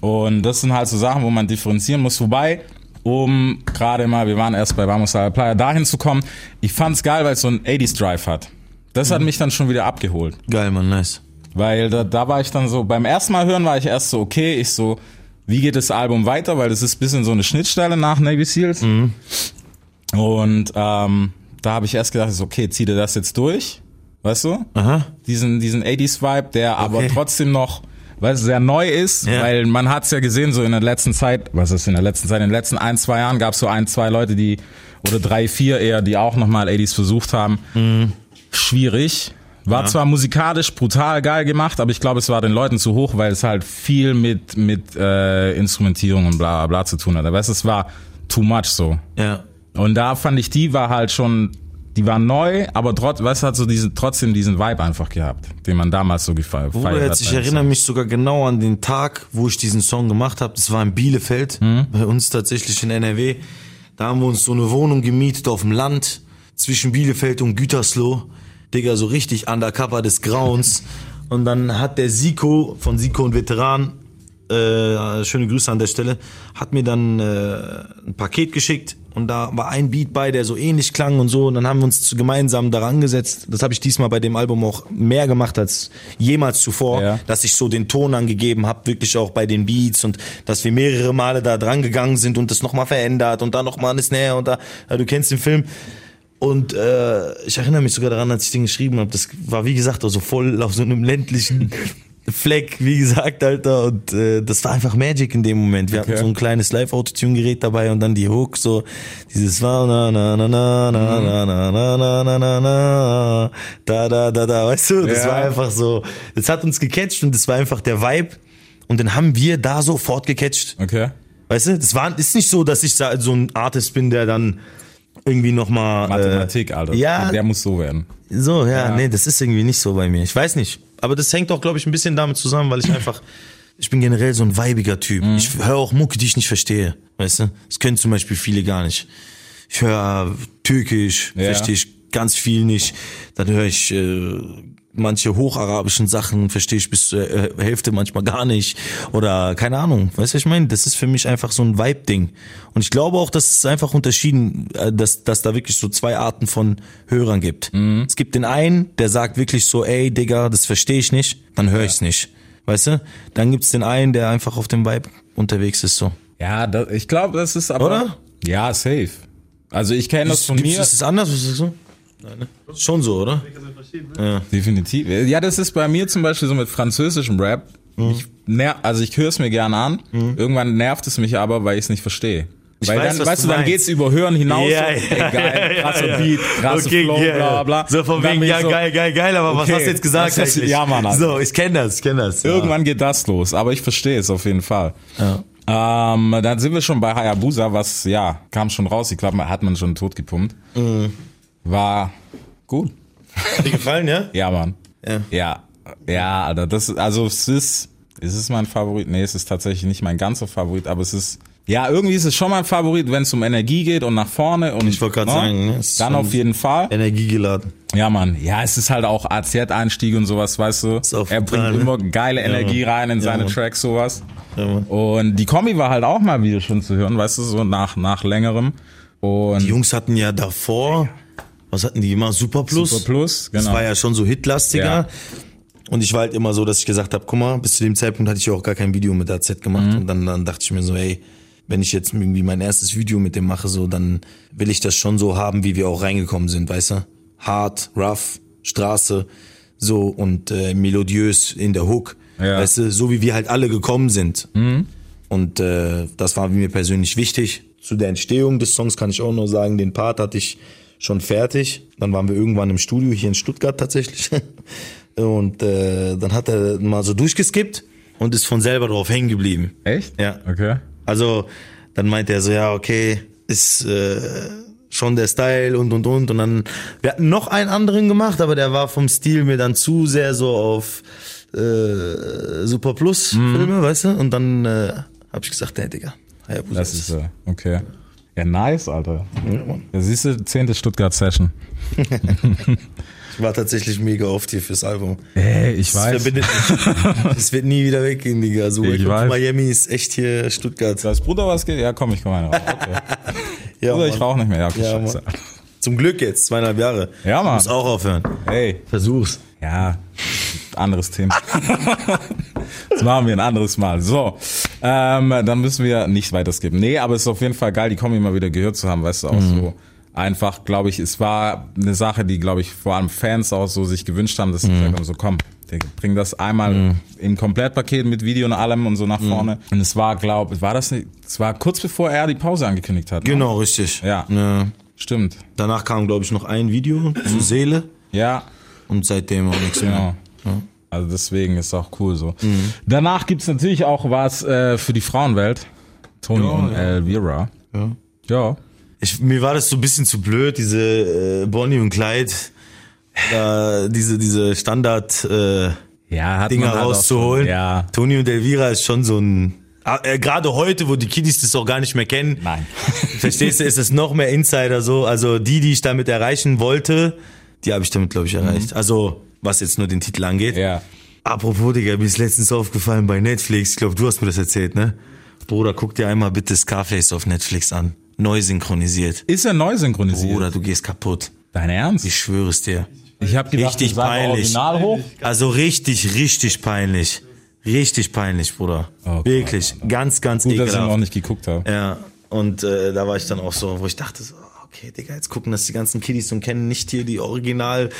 Und das sind halt so Sachen, wo man differenzieren muss. Wobei, um gerade mal, wir waren erst bei Vamos a la Playa, dahin zu kommen. Ich fand's geil, weil es so einen 80s Drive hat. Das hat mich dann schon wieder abgeholt. Geil, Mann, nice. Weil da, da war ich dann so, beim ersten Mal hören war ich erst so, okay, ich so, wie geht das Album weiter? Weil das ist bisschen so eine Schnittstelle nach Navy Seals. Und ähm, da habe ich erst gedacht, okay, zieh dir das jetzt durch, weißt du? Aha. Diesen, diesen 80s-Vibe, der aber Okay. trotzdem noch, weil es sehr neu ist, Ja. weil man hat's ja gesehen, so in der letzten Zeit, was ist in der letzten Zeit, in den letzten ein, zwei Jahren gab's so ein, zwei Leute, die, oder drei, vier eher, die auch nochmal 80s versucht haben. Schwierig. War zwar musikalisch brutal geil gemacht, aber ich glaube, es war den Leuten zu hoch, weil es halt viel mit, mit äh, Instrumentierung und bla bla bla zu tun hat. Weißt du, es war too much so. Ja. Und da fand ich, die war halt schon, die war neu, aber trotz, du, hat so diesen, trotzdem diesen Vibe einfach gehabt, den man damals so gefeiert Bruder, hat. jetzt, ich erinnere mich sogar genau an den Tag, wo ich diesen Song gemacht habe. Das war in Bielefeld, bei uns tatsächlich in NRW. Da haben wir uns so eine Wohnung gemietet auf dem Land zwischen Bielefeld und Gütersloh. Digga, so richtig undercover des Grauens. Und dann hat der Siko von Siko und Veteran, äh, schöne Grüße an der Stelle, hat mir dann äh, ein Paket geschickt und da war ein Beat bei, der so ähnlich klang und so. Und dann haben wir uns gemeinsam daran gesetzt. Das habe ich diesmal bei dem Album auch mehr gemacht als jemals zuvor, Ja. dass ich so den Ton angegeben habe, wirklich auch bei den Beats und dass wir mehrere Male da dran gegangen sind und das nochmal verändert und da nochmal eine Snare und da, ja, du kennst den Film. Und äh, ich erinnere mich sogar daran, als ich den geschrieben habe. Das war, wie gesagt, also voll auf so einem ländlichen Fleck, wie gesagt, Alter. Und äh, das war einfach Magic in dem Moment. Wir Okay. hatten so ein kleines Live-Autotune-Gerät dabei und dann die Hook, so dieses war na na na na na na na na na na na na da da da da, weißt du? Das Ja. war einfach so. Das hat uns gecatcht und das war einfach der Vibe. Und den haben wir da sofort gecatcht. Okay. Weißt du, das war, ist nicht so, dass ich so ein Artist bin, der dann irgendwie nochmal. Mathematik, äh, Alter. Ja, Der muss so werden. so, ja, Ja. nee, das ist irgendwie nicht so bei mir. Ich weiß nicht. Aber das hängt auch, glaube ich, ein bisschen damit zusammen, weil ich einfach, ich bin generell so ein weibiger Typ. Mhm. Ich höre auch Mucke, die ich nicht verstehe. Weißt du? Das können zum Beispiel viele gar nicht. Ich höre Türkisch, Ja. verstehe ich ganz viel nicht. Dann höre ich äh, manche hocharabischen Sachen, verstehe ich bis zur äh, Hälfte manchmal gar nicht. Oder keine Ahnung. Weißt du, was ich meine? Das ist für mich einfach so ein Vibe-Ding. Und ich glaube auch, dass es einfach unterschieden, äh, dass, dass da wirklich so zwei Arten von Hörern gibt. Es gibt den einen, der sagt wirklich so, ey, Digga, das verstehe ich nicht, dann höre ich's nicht. Weißt du? Dann gibt's den einen, der einfach auf dem Vibe unterwegs ist, so. Ja, das, ich glaube, das ist aber. Oder? Ja, safe. Also ich kenne das von mir. Ist es anders? Was sagst du? Nein, ne? Schon so, oder? Definitiv. Ja, das ist bei mir zum Beispiel so mit französischem Rap. Mhm. Ich ner also ich höre es mir gerne an. Irgendwann nervt es mich aber, weil ich es nicht verstehe. Weil weiß, dann, was weißt du du, dann meinst. geht's über Hören hinaus. Ja, so, ja, ey, geil, ja, krasser ja. Beat, krasse Okay, Flow, ja, bla bla. So von wegen, ich ja, so, geil, geil, geil, aber was okay, hast du jetzt gesagt was hast eigentlich? ja, Mann, Alter. So, ich kenn das, ich kenn das. Ja. Irgendwann geht das los, aber ich verstehe es auf jeden Fall. Ja. Ähm, dann sind wir schon bei Hayabusa, was, ja, kam schon raus. Ich glaube, hat man schon tot gepumpt. Mhm. War gut. Hat dir gefallen, ja? Ja, Mann. Ja. Ja, ja, Alter, das ist, also es ist, ist es mein Favorit? Nee, es ist tatsächlich nicht mein ganzer Favorit, aber es ist, ja, irgendwie ist es schon mein Favorit, wenn es um Energie geht und nach vorne und Ich wollte gerade ne? sagen, ne, dann schon- auf jeden Fall. Energiegeladen. Ja, Mann. Ja, es ist halt auch AZ-Einstieg und sowas, weißt du. Ist auch Er bringt ne? immer geile Energie Mann. rein in Ja, seine Mann. Tracks, sowas. Ja, Mann. Und die Kombi war halt auch mal wieder schön zu hören, weißt du, so nach, nach längerem. Und Die Jungs hatten ja davor, was hatten die immer? Super Plus. Super Plus, genau. Das war ja schon so hitlastiger. Ja. Und ich war halt immer so, dass ich gesagt habe, guck mal, bis zu dem Zeitpunkt hatte ich ja auch gar kein Video mit AZ gemacht. Mhm. Und dann, dann dachte ich mir so, ey, wenn ich jetzt irgendwie mein erstes Video mit dem mache, so, dann will ich das schon so haben, wie wir auch reingekommen sind, weißt du? Hart, rough, Straße, so und äh, melodiös in der Hook. Ja. Weißt du, so wie wir halt alle gekommen sind. Und äh, das war mir persönlich wichtig. Zu der Entstehung des Songs kann ich auch nur sagen, den Part hatte ich schon fertig. Dann waren wir irgendwann im Studio hier in Stuttgart tatsächlich. Und äh, dann hat er mal so durchgeskippt und ist von selber drauf hängen geblieben. Echt? Ja. Okay. Also dann meinte er so, ja, okay, ist äh, schon der Style und und und. Und dann, wir hatten noch einen anderen gemacht, aber der war vom Stil mir dann zu sehr so auf äh, Super Plus Mhm. Filme, weißt du? Und dann äh, habe ich gesagt, nee, Digga, Hayabusa Das ist, äh, okay. Ja, nice, Alter. ja, Mann. Ja, siehst du, zehnte Stuttgart-Session. Ich war tatsächlich mega oft hier fürs Album. Ey, ich Das mich. Es wird nie wieder weggehen, Digga. So, Ich weiß. Miami ist echt hier Stuttgart. Das Bruder was geht? Ja, komm, ich komm rein. Okay. Ja, Bruder, ich Mann. rauche nicht mehr. Ja, okay, Ja, scheiße. Zum Glück jetzt, zweieinhalb Jahre. Ja, Mann. Muss auch aufhören. Hey, Versuch's. ja, anderes Thema. Das machen wir ein anderes Mal. So, ähm, dann müssen wir nicht weiter skippen. Nee, aber es ist auf jeden Fall geil, die Kombi mal wieder gehört zu haben, weißt du, auch Mhm. so einfach, glaube ich, es war eine Sache, die, glaube ich, vor allem Fans auch so sich gewünscht haben, Mhm. dass sie gesagt haben, so komm, bring das einmal im Komplettpaket mit Video und allem und so nach Mhm. vorne. Und es war, glaube ich, war das nicht, es war kurz bevor er die Pause angekündigt hat. ne? Genau, richtig. Ja. ja. Stimmt. Danach kam, glaube ich, noch ein Video zu Seele Ja, und seitdem auch nichts mehr. Genau. Also deswegen ist auch cool so. Danach gibt's natürlich auch was äh, für die Frauenwelt. Toni Ja, und ja. Elvira. Ja. Ja. Ich, mir war das so ein bisschen zu blöd, diese äh, Bonnie und Clyde, äh, diese, diese Standard äh, Ja, Dinger halt rauszuholen. schon- Ja. Toni und Elvira ist schon so ein. Ah, Äh, Gerade heute, wo die Kiddies das auch gar nicht mehr kennen. Nein. Verstehst du, ist es noch mehr Insider so. Also die, die ich damit erreichen wollte, die habe ich damit, glaube ich, erreicht. Also, was jetzt nur den Titel angeht. Ja. Apropos, Digga, mir ist letztens aufgefallen bei Netflix, ich glaube, du hast mir das erzählt, ne? Bruder, guck dir einmal bitte Scarface auf Netflix an. Neu synchronisiert. Ist er neu synchronisiert? Bruder, du gehst kaputt. Dein Ernst? Ich schwöre es dir. Ich habe gedacht, Richtig peinlich. Original hoch. Also richtig, richtig peinlich. Richtig peinlich, Bruder. Oh, Wirklich. Ganz, ganz Gut, dass ich ihn ekelhaft. noch nicht geguckt habe. Ja, und äh, da war ich dann auch so, wo ich dachte so, okay, Digga, jetzt gucken das die ganzen Kiddies und kennen nicht hier die original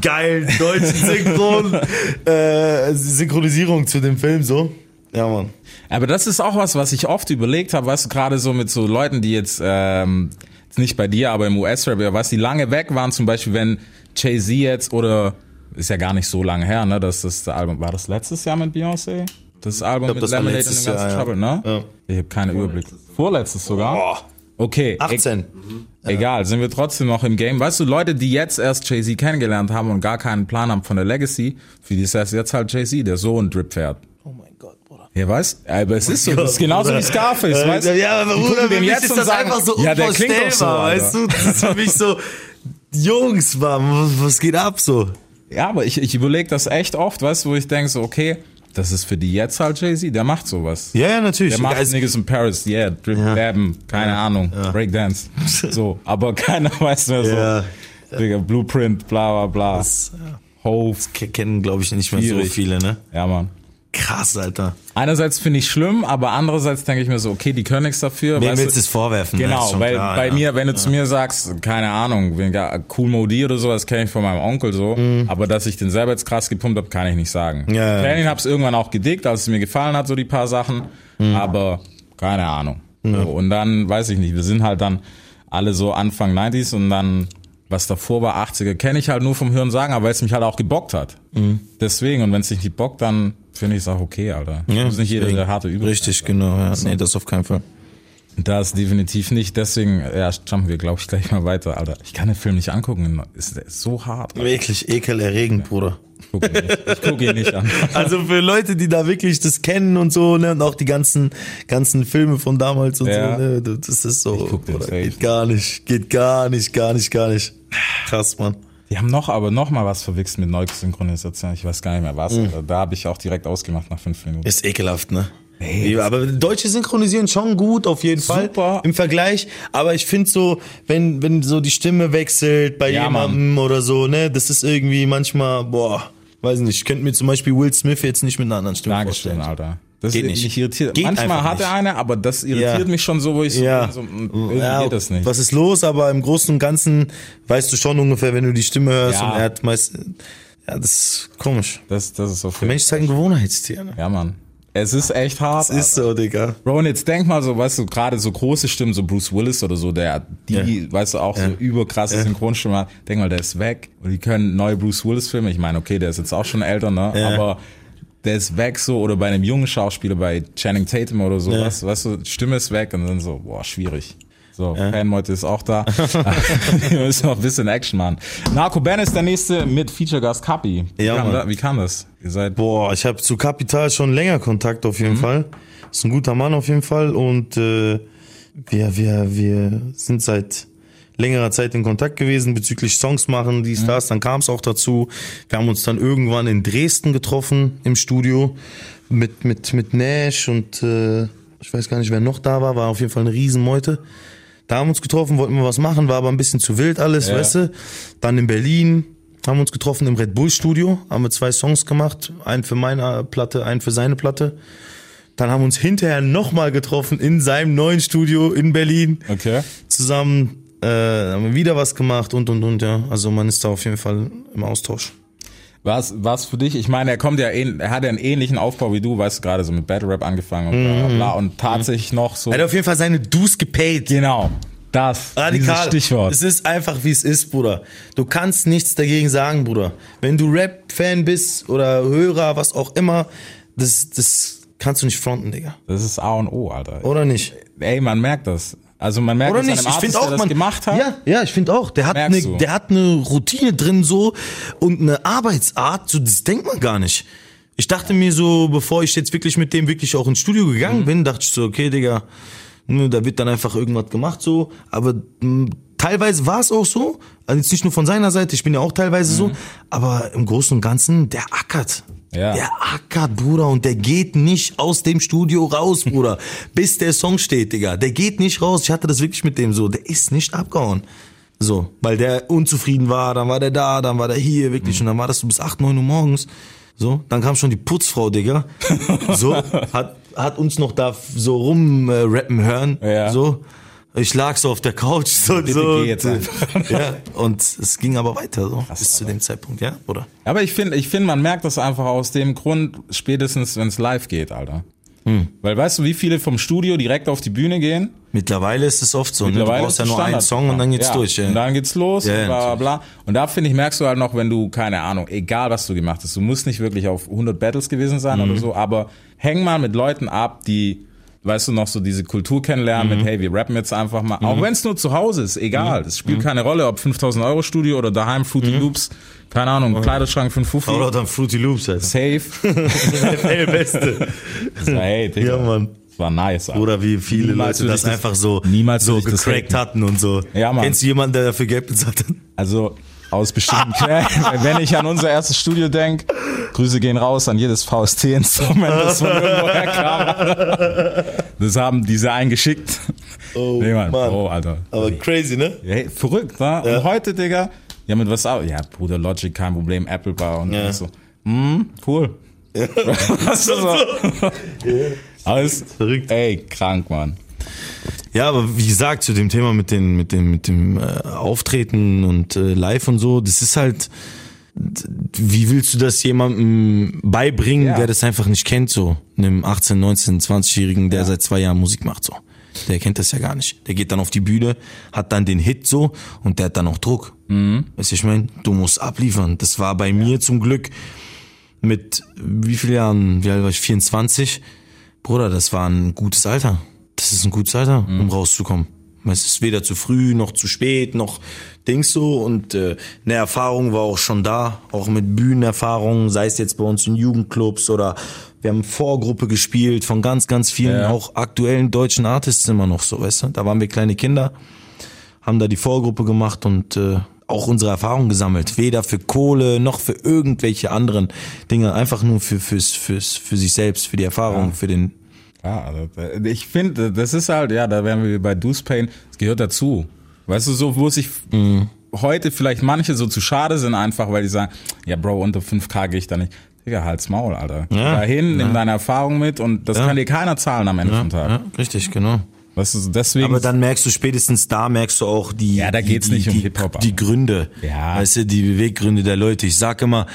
geilen deutschen Synchron äh, Synchronisierung zu dem Film so. Ja, Mann. Aber das ist auch was, was ich oft überlegt habe, weißt du, gerade so mit so Leuten, die jetzt, ähm, jetzt nicht bei dir, aber im US-Rap, ja, was die lange weg waren, zum Beispiel, wenn Jay-Z jetzt oder ist ja gar nicht so lange her, ne? Das ist das Album. War das letztes Jahr mit Beyoncé? Das Album glaub, mit das Lemonade and the Jahr, Trouble, ne? ja. Ich habe keinen Überblick. Vorletztes sogar? Boah. Okay. 18. E egal, sind wir trotzdem noch im Game. Weißt du, Leute, die jetzt erst Jay-Z kennengelernt haben und gar keinen Plan haben von der Legacy, für die ist das jetzt halt Jay-Z, der so ein Drip fährt. Oh mein Gott, Bruder. Ja, weißt? Aber es ist so, das ist genauso wie Scarface, Äh, weißt? Ja, aber Bruder, für mich jetzt ist das sagen, einfach so ja, der klingt doch so, weißt du? Das ist für mich so, Jungs, Mann, was, was geht ab so? Ja, aber ich, ich überlege das echt oft, weißt du, wo ich denke so, okay, das ist für die jetzt halt Jay-Z, der macht sowas. Ja, ja, natürlich. Der macht Also, Niggas in Paris, yeah, Drip, Ja. Keine Ahnung, Breakdance, so, aber keiner weiß mehr so, Ja. Digga, Blueprint, bla bla bla, das, ja, Hove, ke- kennen, glaube ich, nicht mehr so Schwierig. viele, ne? ja man. Krass, Alter. Einerseits finde ich schlimm, aber andererseits denke ich mir so, okay, die können nichts dafür. Wem willst du es vorwerfen? Genau, weil klar, bei ja. mir, wenn du zu mir sagst, keine Ahnung, ja, Cool Modi oder sowas kenne ich von meinem Onkel so, aber dass ich den selber jetzt krass gepumpt habe, kann ich nicht sagen. Mhm. Ja, ja. Training hab's irgendwann auch gedickt, als es mir gefallen hat, so die paar Sachen, Mhm. aber keine Ahnung. So, und dann, weiß ich nicht, wir sind halt dann alle so Anfang 90s und dann, was davor war, 80er, kenne ich halt nur vom Hören sagen, aber weil es mich halt auch gebockt hat. Mhm. Deswegen, und wenn es dich nicht bockt, dann finde ich es auch okay, Alter. Ja, Muss nicht jeder der harte übrig. Richtig, genau. Ja. Nee, das auf keinen Fall. Das definitiv nicht. Deswegen, ja, jumpen wir, glaube ich, gleich mal weiter, Alter. Ich kann den Film nicht angucken. Ist, ist so hart. Alter. Wirklich ekelerregend, Bruder. Ich gucke ihn, nicht. Ich guck ihn nicht an. Also für Leute, die da wirklich das kennen und so, ne, und auch die ganzen, ganzen Filme von damals und Ja. so, ne, das ist so, guck den Bruder, geht gar nicht, geht gar nicht, gar nicht, gar nicht. Krass, Mann. Die haben noch, aber noch mal was verwichst mit Neusynchronisation. Ich weiß gar nicht mehr was. Mhm. Da habe ich auch direkt ausgemacht nach fünf Minuten. Ist ekelhaft, ne? Nee, aber Deutsche synchronisieren schon gut, auf jeden Fall. Super. Im Vergleich. Aber ich finde so, wenn, wenn so die Stimme wechselt bei Ja, jemandem oder so, ne, das ist irgendwie manchmal, boah, weiß nicht. Ich könnte mir zum Beispiel Will Smith jetzt nicht mit einer anderen Stimme Dankeschön, vorstellen. Alter. Das Geht nicht. mich irritiert. Geht Manchmal hat er eine, aber das irritiert Ja. mich schon so, wo ich so, Ja. so mm, irgendwie Ja, geht das nicht. Was ist los? Aber im Großen und Ganzen weißt du schon ungefähr, wenn du die Stimme hörst Ja. und er hat meist, ja, das ist komisch. Das, das ist okay. Der Mensch ist halt ein Gewohnheitstier, ne? Ja, Mann. Es ist echt hart. Das ist so, Digga. Bro, und jetzt denk mal so, weißt du, gerade so große Stimmen, so Bruce Willis oder so, der, die, weißt du, auch so überkrasse Synchronstimme hat. Denk mal, der ist weg. Und die können neue Bruce Willis-Filme. Ich meine, okay, der ist jetzt auch schon älter, ne? Ja. Aber der ist weg so, oder bei einem jungen Schauspieler, bei Channing Tatum oder so, Ja. weißt, du, Stimme ist weg und dann so, boah, schwierig. So, Fanmeute ist auch da. Wir müssen noch ein bisschen Action machen. Narco Ben ist der nächste mit Feature-Gast Kapi. Wie, Ja, kam da, wie kam das? Ihr seid, Boah, ich habe zu Kapital schon länger Kontakt auf Mhm. jeden Fall. Ist ein guter Mann auf jeden Fall und äh, wir, wir, wir sind seit längerer Zeit in Kontakt gewesen bezüglich Songs machen, dies, das. Dann kam es auch dazu. Wir haben uns dann irgendwann in Dresden getroffen im Studio mit, mit, mit Nash und äh, ich weiß gar nicht, wer noch da war, war auf jeden Fall eine Riesenmeute. Da haben wir uns getroffen, wollten wir was machen, war aber ein bisschen zu wild alles, Ja. weißt du. Dann in Berlin haben wir uns getroffen im Red Bull Studio, haben wir zwei Songs gemacht, einen für meine Platte, einen für seine Platte. Dann haben wir uns hinterher nochmal getroffen in seinem neuen Studio in Berlin Okay. zusammen äh, haben wir wieder was gemacht und und und ja. Also man ist da auf jeden Fall im Austausch. Was, was für dich? Ich meine, er kommt ja, ähn- er hat ja einen ähnlichen Aufbau wie du, weißt du, gerade so mit Battle Rap angefangen und bla, bla, bla und tatsächlich noch so. Er hat auf jeden Fall seine Dues gepaid. Genau. Das. Radikal. Stichwort. Es ist einfach wie es ist, Bruder. Du kannst nichts dagegen sagen, Bruder. Wenn du Rap-Fan bist oder Hörer, was auch immer, das, das kannst du nicht fronten, Digga. Das ist A und O, Alter. Oder nicht? Ey, man merkt das. Also man merkt Oder es nicht? dem Ich Artist, finde auch, man gemacht hat. Ja, ja, ich finde auch. Der hat eine, der hat eine Routine drin so und eine Arbeitsart. So, das denkt man gar nicht. Ich dachte mir so, bevor ich jetzt wirklich mit dem wirklich auch ins Studio Mhm. gegangen bin, dachte ich so, okay, Digga, ne, da wird dann einfach irgendwas gemacht so. Aber mh, teilweise war es auch so. Also jetzt nicht nur von seiner Seite, ich bin ja auch teilweise so. Aber im Großen und Ganzen, der ackert. Mhm. Ja. Der ackert, Bruder, und der geht nicht aus dem Studio raus, Bruder, bis der Song steht, Digga. Der geht nicht raus. Ich hatte das wirklich mit dem so. Der ist nicht abgehauen. So, weil der unzufrieden war, dann war der da, dann war der hier, wirklich, und dann war das so bis 8, 9 Uhr morgens. So, dann kam schon die Putzfrau, Digga. So, hat, hat uns noch da so rum äh, hören. Ja. So. Ich lag so auf der Couch, so, Bitte so. ja, und es ging aber weiter, so, bis zu dem Zeitpunkt, ja, oder? Aber ich finde, ich finde, man merkt das einfach aus dem Grund, spätestens wenn es live geht, Alter. Hm. Weil weißt du, wie viele vom Studio direkt auf die Bühne gehen? Mittlerweile ist es oft so, ne? Du Mittlerweile brauchst ja nur es einen Standard. Song und dann geht's ja. durch, ja. Und dann geht's los, Ja, ja, und bla, bla, bla. Und da finde ich, merkst du halt noch, wenn du, keine Ahnung, egal was du gemacht hast, du musst nicht wirklich auf 100 Battles gewesen sein Mhm. oder so, aber häng mal mit Leuten ab, die, weißt du, noch so diese Kultur kennenlernen Mhm. mit, hey, wir rappen jetzt einfach mal. Auch wenn es nur zu Hause ist, Mhm. egal. Es spielt keine Rolle, ob 5000 Euro Studio oder daheim Fruity Loops, keine Ahnung, Kleiderschrank 5 Fuffi. Oder dann Fruity Loops, Alter. Safe. Ey, Beste. Das war, hey, Digga. Ja, Mann. Das war nice. Alter. Oder wie viele Niemals Leute das, einfach so, niemals so gecrackt hatten und so. Ja, Mann. Kennst du jemanden, der dafür Geld bezahlt hat? Also aus bestimmten Quellen. Wenn ich an unser erstes Studio denk, Grüße gehen raus an jedes VST-Instrument, das von irgendwoher kam. Das haben diese eingeschickt. Oh, nee, Mann. Mann. Oh, Alter. Aber crazy, ne? Hey, verrückt, ne? Und heute, Digga, ja, mit was auch? Ja, Bruder, Logic, kein Problem, Apple Bar und Ja. so. Hm, cool. Was ist so? Alles Verrückt. Ey, krank, Mann. Ja, aber wie gesagt, zu dem Thema mit, den, mit dem, mit dem äh, Auftreten und äh, Live und so, das ist halt, wie willst du das jemandem beibringen, Ja. der das einfach nicht kennt, so? Einem 18, 19, 20-Jährigen, der seit zwei Jahren Musik macht, so. Der kennt das ja gar nicht. Der geht dann auf die Bühne, hat dann den Hit so und der hat dann auch Druck. Mhm. Weißt du, ich meine, du musst abliefern. Das war bei mir zum Glück mit wie viele Jahren, wie alt war ich, 24? Bruder, das war ein gutes Alter. Das ist ein gutes Alter, um rauszukommen. Es ist weder zu früh noch zu spät noch Dings so und äh, eine Erfahrung war auch schon da, auch mit Bühnenerfahrung, sei es jetzt bei uns in Jugendclubs oder wir haben Vorgruppe gespielt von ganz, ganz vielen Ja. auch aktuellen deutschen Artists immer noch so, weißt du? Da waren wir kleine Kinder, haben da die Vorgruppe gemacht und äh, auch unsere Erfahrung gesammelt. Weder für Kohle noch für irgendwelche anderen Dinge, einfach nur für fürs, fürs, für sich selbst, für die Erfahrung, für den Ja, also, ich finde, das ist halt, ja, da wären wir bei Deuce Pain, es gehört dazu. Weißt du, so, wo sich heute vielleicht manche so zu schade sind, einfach weil die sagen, ja, Bro, unter 5K gehe ich da nicht. Digga, halt's Maul, Alter. Geh Ja, Dahin, nimm deine Erfahrung mit und das kann dir keiner zahlen am Ende vom Tag. Ja, richtig, genau. Weißt du, deswegen. Aber dann merkst du spätestens da merkst du auch die Ja, da geht's die, nicht um die, Hip-Hop, die. Gründe. Ja. Weißt du, die Beweggründe der Leute. Ich sag immer,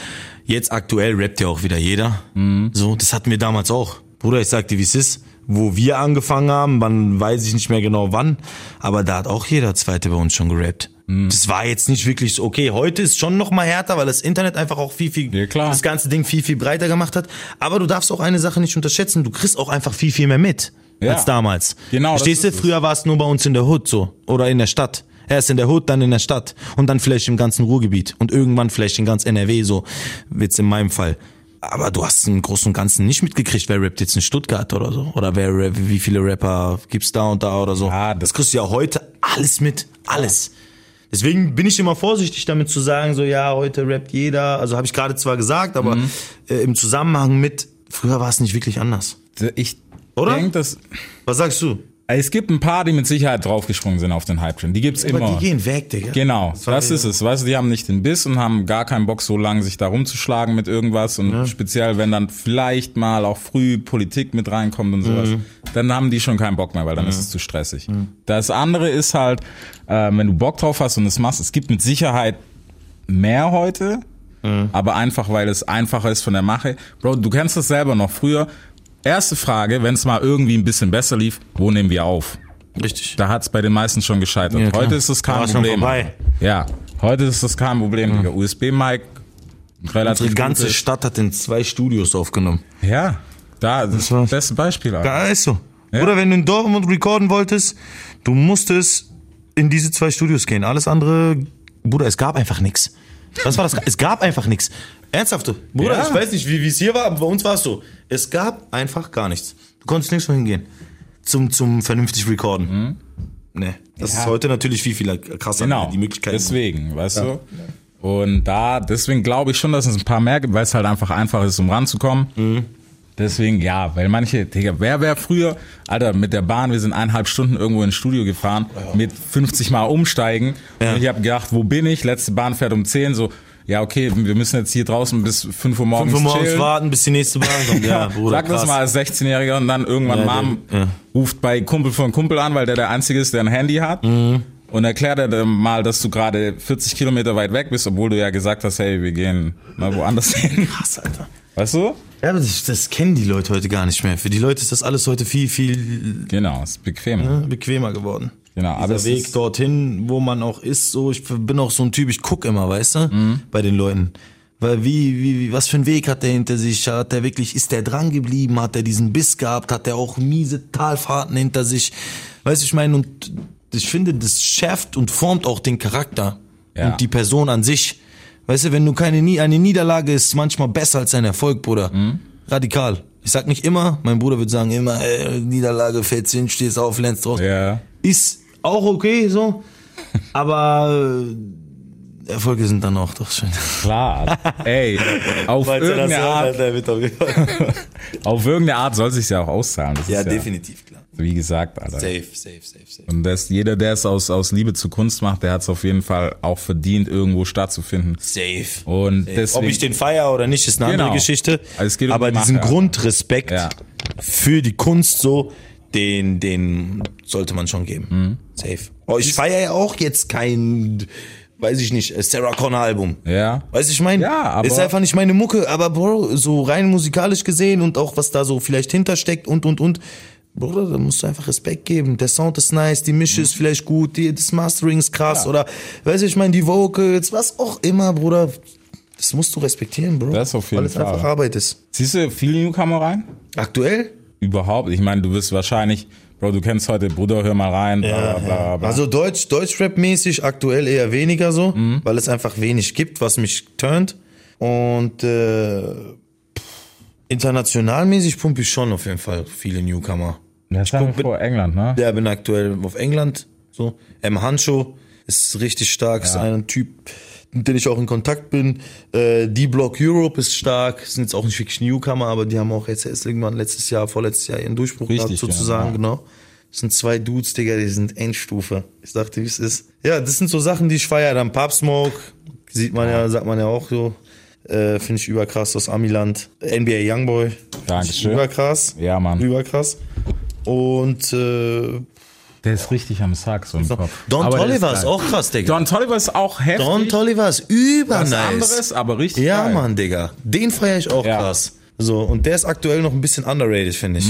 jetzt aktuell rappt ja auch wieder jeder. Mhm. So, das hatten wir damals auch. Bruder, ich sag dir, wie es ist. Wo wir angefangen haben, wann weiß ich nicht mehr genau wann, aber da hat auch jeder Zweite bei uns schon gerappt. Mhm. Das war jetzt nicht wirklich so, okay, heute ist schon noch mal härter, weil das Internet einfach auch viel, viel, Ja, das ganze Ding viel, viel breiter gemacht hat. Aber du darfst auch eine Sache nicht unterschätzen, du kriegst auch einfach viel, viel mehr mit. Ja. Als damals. Genau, Verstehst du? Früher war es nur bei uns in der Hood so. Oder in der Stadt. Erst in der Hood, dann in der Stadt. Und dann vielleicht im ganzen Ruhrgebiet. Und irgendwann vielleicht in ganz NRW, so wird's in meinem Fall. Aber du hast im Großen und Ganzen nicht mitgekriegt, wer rappt jetzt in Stuttgart oder so. Oder wer wie viele Rapper gibt's da und da oder so. Ja, das- das kriegst du ja heute alles mit. Alles. Deswegen bin ich immer vorsichtig damit zu sagen, so ja, heute rappt jeder. Also habe ich gerade zwar gesagt, aber Mhm. äh, im Zusammenhang mit, früher war es nicht wirklich anders. Ich Oder? dass Was sagst du? Es gibt ein paar, die mit Sicherheit draufgesprungen sind auf den Hype-Train. Die gibt's immer. Aber die gehen weg, Digga. Genau, war das ja- ist es. Weißt du, die haben nicht den Biss und haben gar keinen Bock, so lange sich da rumzuschlagen mit irgendwas. Und speziell, wenn dann vielleicht mal auch früh Politik mit reinkommt und sowas, Mhm. dann haben die schon keinen Bock mehr, weil dann ist es zu stressig. Das andere ist halt, äh, wenn du Bock drauf hast und es machst, es gibt mit Sicherheit mehr heute, Mhm. aber einfach, weil es einfacher ist von der Mache. Bro, du kennst das selber noch früher. Erste Frage, wenn es mal irgendwie ein bisschen besser lief, wo nehmen wir auf? Richtig. Da hat's bei den meisten schon gescheitert. Ja, heute ist das kein War schon Problem. vorbei. Ja, heute ist das kein Problem. Digga. USB-Mic, relativ Unsere ganze gutes- Stadt hat in zwei Studios aufgenommen. Ja, da, das ist das beste Beispiel. Alter. Ja, ist so. Ja. Oder wenn du in Dortmund recorden wolltest, du musstest in diese zwei Studios gehen. Alles andere, Bruder, es gab einfach nichts. Das war das. Es gab einfach nichts. Ernsthaft, Bruder, Ja. ich weiß nicht, wie es hier war, aber bei uns war es so. Es gab einfach gar nichts. Du konntest nirgends mehr hingehen. Zum, zum vernünftig recorden. Nee. Das Ja. ist heute natürlich viel, viel krasser. Genau, Die Möglichkeit. deswegen, weißt du. Und da, deswegen glaube ich schon, dass es ein paar mehr gibt, weil es halt einfach einfach ist, um ranzukommen. Mhm. Deswegen, ja, weil manche, Digga, wer wäre früher, Alter, mit der Bahn, wir sind eineinhalb Stunden irgendwo ins Studio gefahren, mit 50 Mal umsteigen. Ja. Und ich habe gedacht, wo bin ich? Letzte Bahn fährt um 10, so, ja, okay, wir müssen jetzt hier draußen bis 5 Uhr morgens 5 Uhr morgens chillen. warten, bis die nächste Bahn kommt. Ja, Bruder, Sag das krass. mal als 16-Jähriger und dann irgendwann Ja, Mom ja. ruft bei Kumpel von Kumpel an, weil der der Einzige ist, der ein Handy hat. Mhm. Und erklärt er dir mal, dass du gerade 40 Kilometer weit weg bist, obwohl du ja gesagt hast, hey, wir gehen mal woanders hin. Krass, Alter. Weißt du? Ja, aber das, das kennen die Leute heute gar nicht mehr. Für die Leute ist das alles heute viel, viel Genau, ist bequem. ne, bequemer geworden. Genau, aber Dieser es Weg dorthin, wo man auch ist, so, ich bin auch so ein Typ, ich guck immer, weißt du, Mhm. bei den Leuten. Weil wie, wie, wie, was für einen Weg hat der hinter sich? Hat der wirklich, ist der dran geblieben? Hat der diesen Biss gehabt? Hat der auch miese Talfahrten hinter sich? Weißt du, ich meine, und ich finde, das schärft und formt auch den Charakter Ja. und die Person an sich. Weißt du, wenn du keine, Nie- eine Niederlage ist manchmal besser als ein Erfolg, Bruder. Mhm. Radikal. Ich sag nicht immer, mein Bruder wird sagen immer, äh, Niederlage, fällst hin, stehst auf, lernst draus. ja, Ist auch okay, so. Aber äh, Erfolge sind dann auch doch schön. klar. Ey, auf irgendeine Art, auf irgendeine Art soll sich ja auch auszahlen. Das Ja, ist definitiv, klar. Wie gesagt, Alter. Safe, safe, safe, safe. Und das, jeder, der es aus, aus Liebe zur Kunst macht, der hat es auf jeden Fall auch verdient, irgendwo stattzufinden. Safe. Und Ob deswegen, ich den feier oder nicht, ist eine Genau. andere Geschichte. Also um Aber die diesen Mache. Grundrespekt Ja. für die Kunst so, den, den sollte man schon geben. Mhm. Safe. Oh, ich feiere ja auch jetzt kein, weiß ich nicht, Sarah Connor Album. ja, Weißt du, ich meine, Ja, aber- ist einfach nicht meine Mucke, aber Bro, so rein musikalisch gesehen und auch was da so vielleicht hintersteckt und und und. Bruder, da musst du einfach Respekt geben. Der Sound ist nice, die Mische ist vielleicht gut, die, das Mastering ist krass oder, weißt du, ich meine, die Vocals, was auch immer, Bruder. Das musst du respektieren, Bro. Das auf jeden Weil es einfach Arbeit ist. siehst du viele Newcomer rein? Aktuell? Überhaupt. Ich meine, du wirst wahrscheinlich, Bro, du kennst heute Bruder, hör mal rein, bla, bla, bla, bla. Also Deutsch, Deutschrap-mäßig aktuell eher weniger so, Mhm. weil es einfach wenig gibt, was mich turnt. Und äh, internationalmäßig pumpe ich schon auf jeden Fall viele Newcomer. Das haben wir vor England, ne? Ja, bin aktuell auf England. So. M. Hancho ist richtig stark, ist ein Typ, mit dem ich auch in Kontakt bin. Äh, D-Block Europe ist stark, sind jetzt auch nicht wirklich Newcomer, aber die haben auch jetzt erst irgendwann letztes Jahr, vorletztes Jahr ihren Durchbruch gehabt, Richtig, sozusagen, ja. genau. Das sind zwei Dudes, Digga, die sind Endstufe. Ich dachte, wie es ist. Ja, das sind so Sachen, die ich feiere. Dann Pop Smoke, sieht man ja, sagt man ja auch so. Äh, Finde ich überkrass aus Amiland. NBA Youngboy. Dankeschön. Überkrass. Ja, Mann. Überkrass. Und äh, Der ist richtig am Sack, so im Kopf. Don Aber Tolliver ist, geil. auch krass, Digga. Don Tolliver ist auch heftig. Don Tolliver ist was übernice. anderes, aber richtig Ja, geil. Mann, Digga. Den feiere ich auch Ja. krass. So, und der ist aktuell noch ein bisschen underrated, finde ich.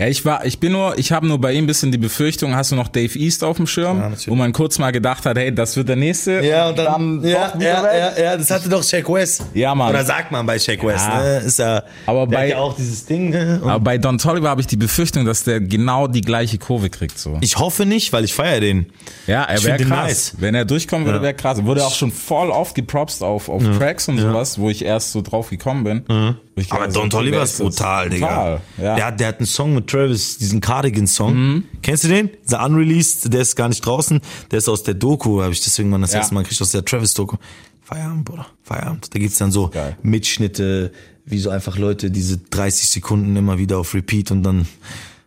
Ja, ich war, ich bin nur, ich habe nur bei ihm ein bisschen die Befürchtung, hast du noch Dave East auf dem Schirm, Ja, wo man kurz mal gedacht hat, hey, das wird der nächste. Ja, und dann, ja, wieder ja, weg. ja, ja, das hatte doch Shaq West. Ja, Mann. Oder sagt man bei Shaq West, Ja. ne? Ist ja, Aber bei- ja auch dieses Ding, ne? Und Aber bei Don Tolliver habe ich die Befürchtung, dass der genau die gleiche Kurve kriegt, so. ich hoffe nicht, weil ich feiere den. Ja, er wäre krass. nice. Wenn er durchkommen würde, Ja. wäre krass. Wurde auch schon voll oft gepropst auf, auf Tracks und sowas, wo ich erst so drauf gekommen bin. Aber Don Toliver ist brutal, Digga. Total, ja. Der, hat, der hat einen Song mit Travis, diesen Cardigan-Song. Mhm. Kennst du den? Dieser Unreleased, der ist gar nicht draußen. Der ist aus der Doku, habe ich deswegen mal das Ja. erste Mal gekriegt, aus der Travis-Doku. Feierabend, Bruder. Feierabend. Da gibt's dann so Geil. Mitschnitte, wie so einfach Leute diese 30 Sekunden immer wieder auf Repeat und dann.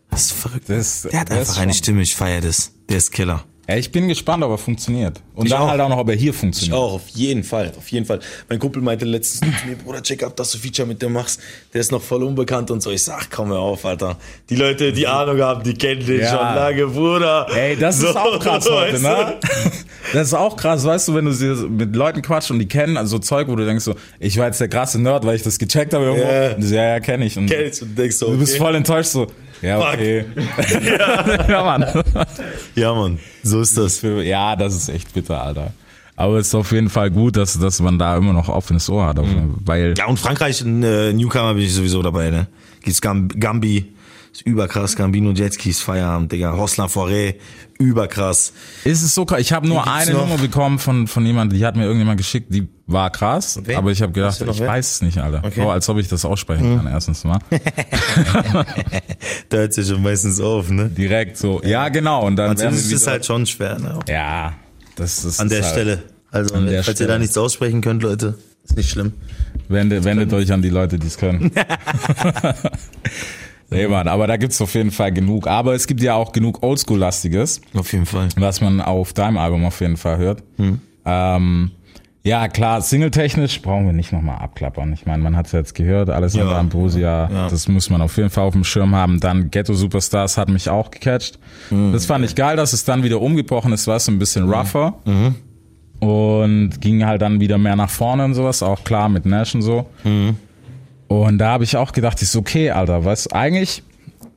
Das ist verrückt. Das- der hat einfach eine Stimme, ich feier das. Der ist Killer. Ja, ich bin gespannt, ob er funktioniert. Und Ich dann auch. halt auch noch, ob er hier funktioniert. auch, auf jeden Fall, auf jeden Fall. Mein Kumpel meinte letztens zu mir, Bruder, check ab, dass du Feature mit dem machst. Der ist noch voll unbekannt und so. Ich sag, komm hör auf, Alter. Die Leute, die Ahnung haben, die kennen den Ja. schon lange, Bruder. Ey, das ist So, auch krass heute, weißt ne? Das ist auch krass, weißt du, wenn du sie mit Leuten quatschst und die kennen, also so Zeug, wo du denkst so, ich war jetzt der krasse Nerd, weil ich das gecheckt habe irgendwo. So, ja, ja, kenn ich. Und Kennst du denkst so, du bist okay. voll enttäuscht so, ja, Fuck. okay. ja, Mann. Ja, Mann, so ist das. Für- Ja, das ist echt bitter, Alter. Aber es ist auf jeden Fall gut, dass, dass man da immer noch offenes Ohr hat. Fall, Weil, Ja, und Frankreich, äh, Newcomer bin ich sowieso dabei, ne? Gibt's Gam Gambi, ist überkrass, Gambino Jetskis, Feierabend, Digga. Hoslan Foray, überkrass. ist es so krass? Ich habe nur eine noch- Nummer bekommen von, von jemandem, die hat mir irgendjemand geschickt, die war krass. wer? Aber ich habe gedacht, ich wer? weiß es nicht, Alter. Okay. Mhm. So, als ob ich das aussprechen kann, erstens mal. Da hört sich schon meistens auf, ne? Direkt so. Ja, genau. Und dann wir ist wieder- halt schon schwer, ne? Ja, das ist An der halt, Stelle. Also, An der falls ihr Stelle. da nichts aussprechen könnt, Leute, ist nicht schlimm. Wendet, wendet euch an die Leute, die es können. nee, Mann, aber da gibt's auf jeden Fall genug. Aber es gibt ja auch genug Oldschool-lastiges, Auf jeden Fall. was man auf deinem Album auf jeden Fall hört. Ähm, ja, klar, singletechnisch brauchen wir nicht nochmal abklappern. Ich meine, man hat's jetzt gehört, Alessandra Ja. Ambrosia, Ja. das muss man auf jeden Fall auf dem Schirm haben. Dann Ghetto Superstars hat mich auch gecatcht. Das fand ich geil, dass es dann wieder umgebrochen ist, war so ein bisschen rougher. Und ging halt dann wieder mehr nach vorne und sowas, auch klar mit Nash und so. Und da habe ich auch gedacht, ist okay, Alter, was eigentlich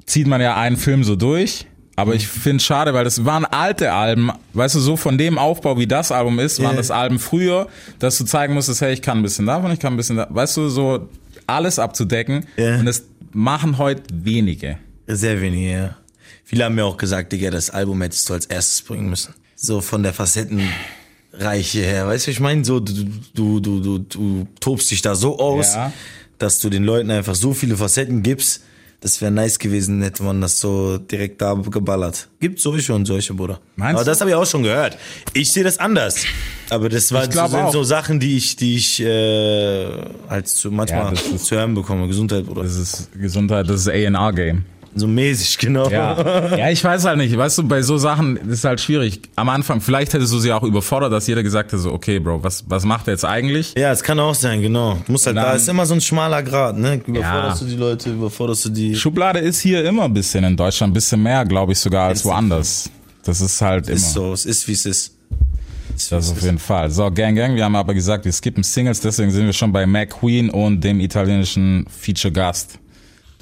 zieht man ja einen Film so durch, aber ich finde es schade, weil das waren alte Alben, weißt du, so von dem Aufbau, wie das Album ist, waren Ja. das Alben früher, dass du zeigen musstest, hey, ich kann ein bisschen davon, ich kann ein bisschen da, weißt du, so alles abzudecken Ja. und das machen heute wenige. Sehr wenig, ja. Viele haben mir auch gesagt, Digga, das Album hättest du als erstes bringen müssen. So von der Facettenreiche her. Weißt du, ich meine, so, du, du, du, du, du tobst dich da so aus, Ja. Dass du den Leuten einfach so viele Facetten gibst. Das wäre nice gewesen, hätte man das so direkt da geballert. Gibt solche und solche, Bruder. Meinst Aber du? das habe ich auch schon gehört. Ich sehe das anders. Aber das so, sind auch. so Sachen, die ich, die ich äh, halt zu, manchmal Ja, zu hören bekomme. Gesundheit, Bruder. Das ist Gesundheit, das ist A&R-Game. So mäßig, genau. Ja. ja, ich weiß halt nicht. Weißt du, bei so Sachen ist es halt schwierig. Am Anfang, vielleicht hättest du sie auch überfordert, dass jeder gesagt hätte, so, okay, Bro, was, was macht er jetzt eigentlich? Ja, es kann auch sein, genau. Du musst halt, Dann- da ist immer so ein schmaler Grad, ne? Überforderst Ja. du die Leute, überforderst du die. Schublade ist hier immer ein bisschen in Deutschland, ein bisschen mehr, glaube ich, sogar als woanders. Das ist halt immer. Ist so, es ist wie es ist. Ist, Das auf ist. jeden Fall. So, Gang Gang, wir haben aber gesagt, wir skippen Singles, deswegen sind wir schon bei McQueen und dem italienischen Feature-Gast,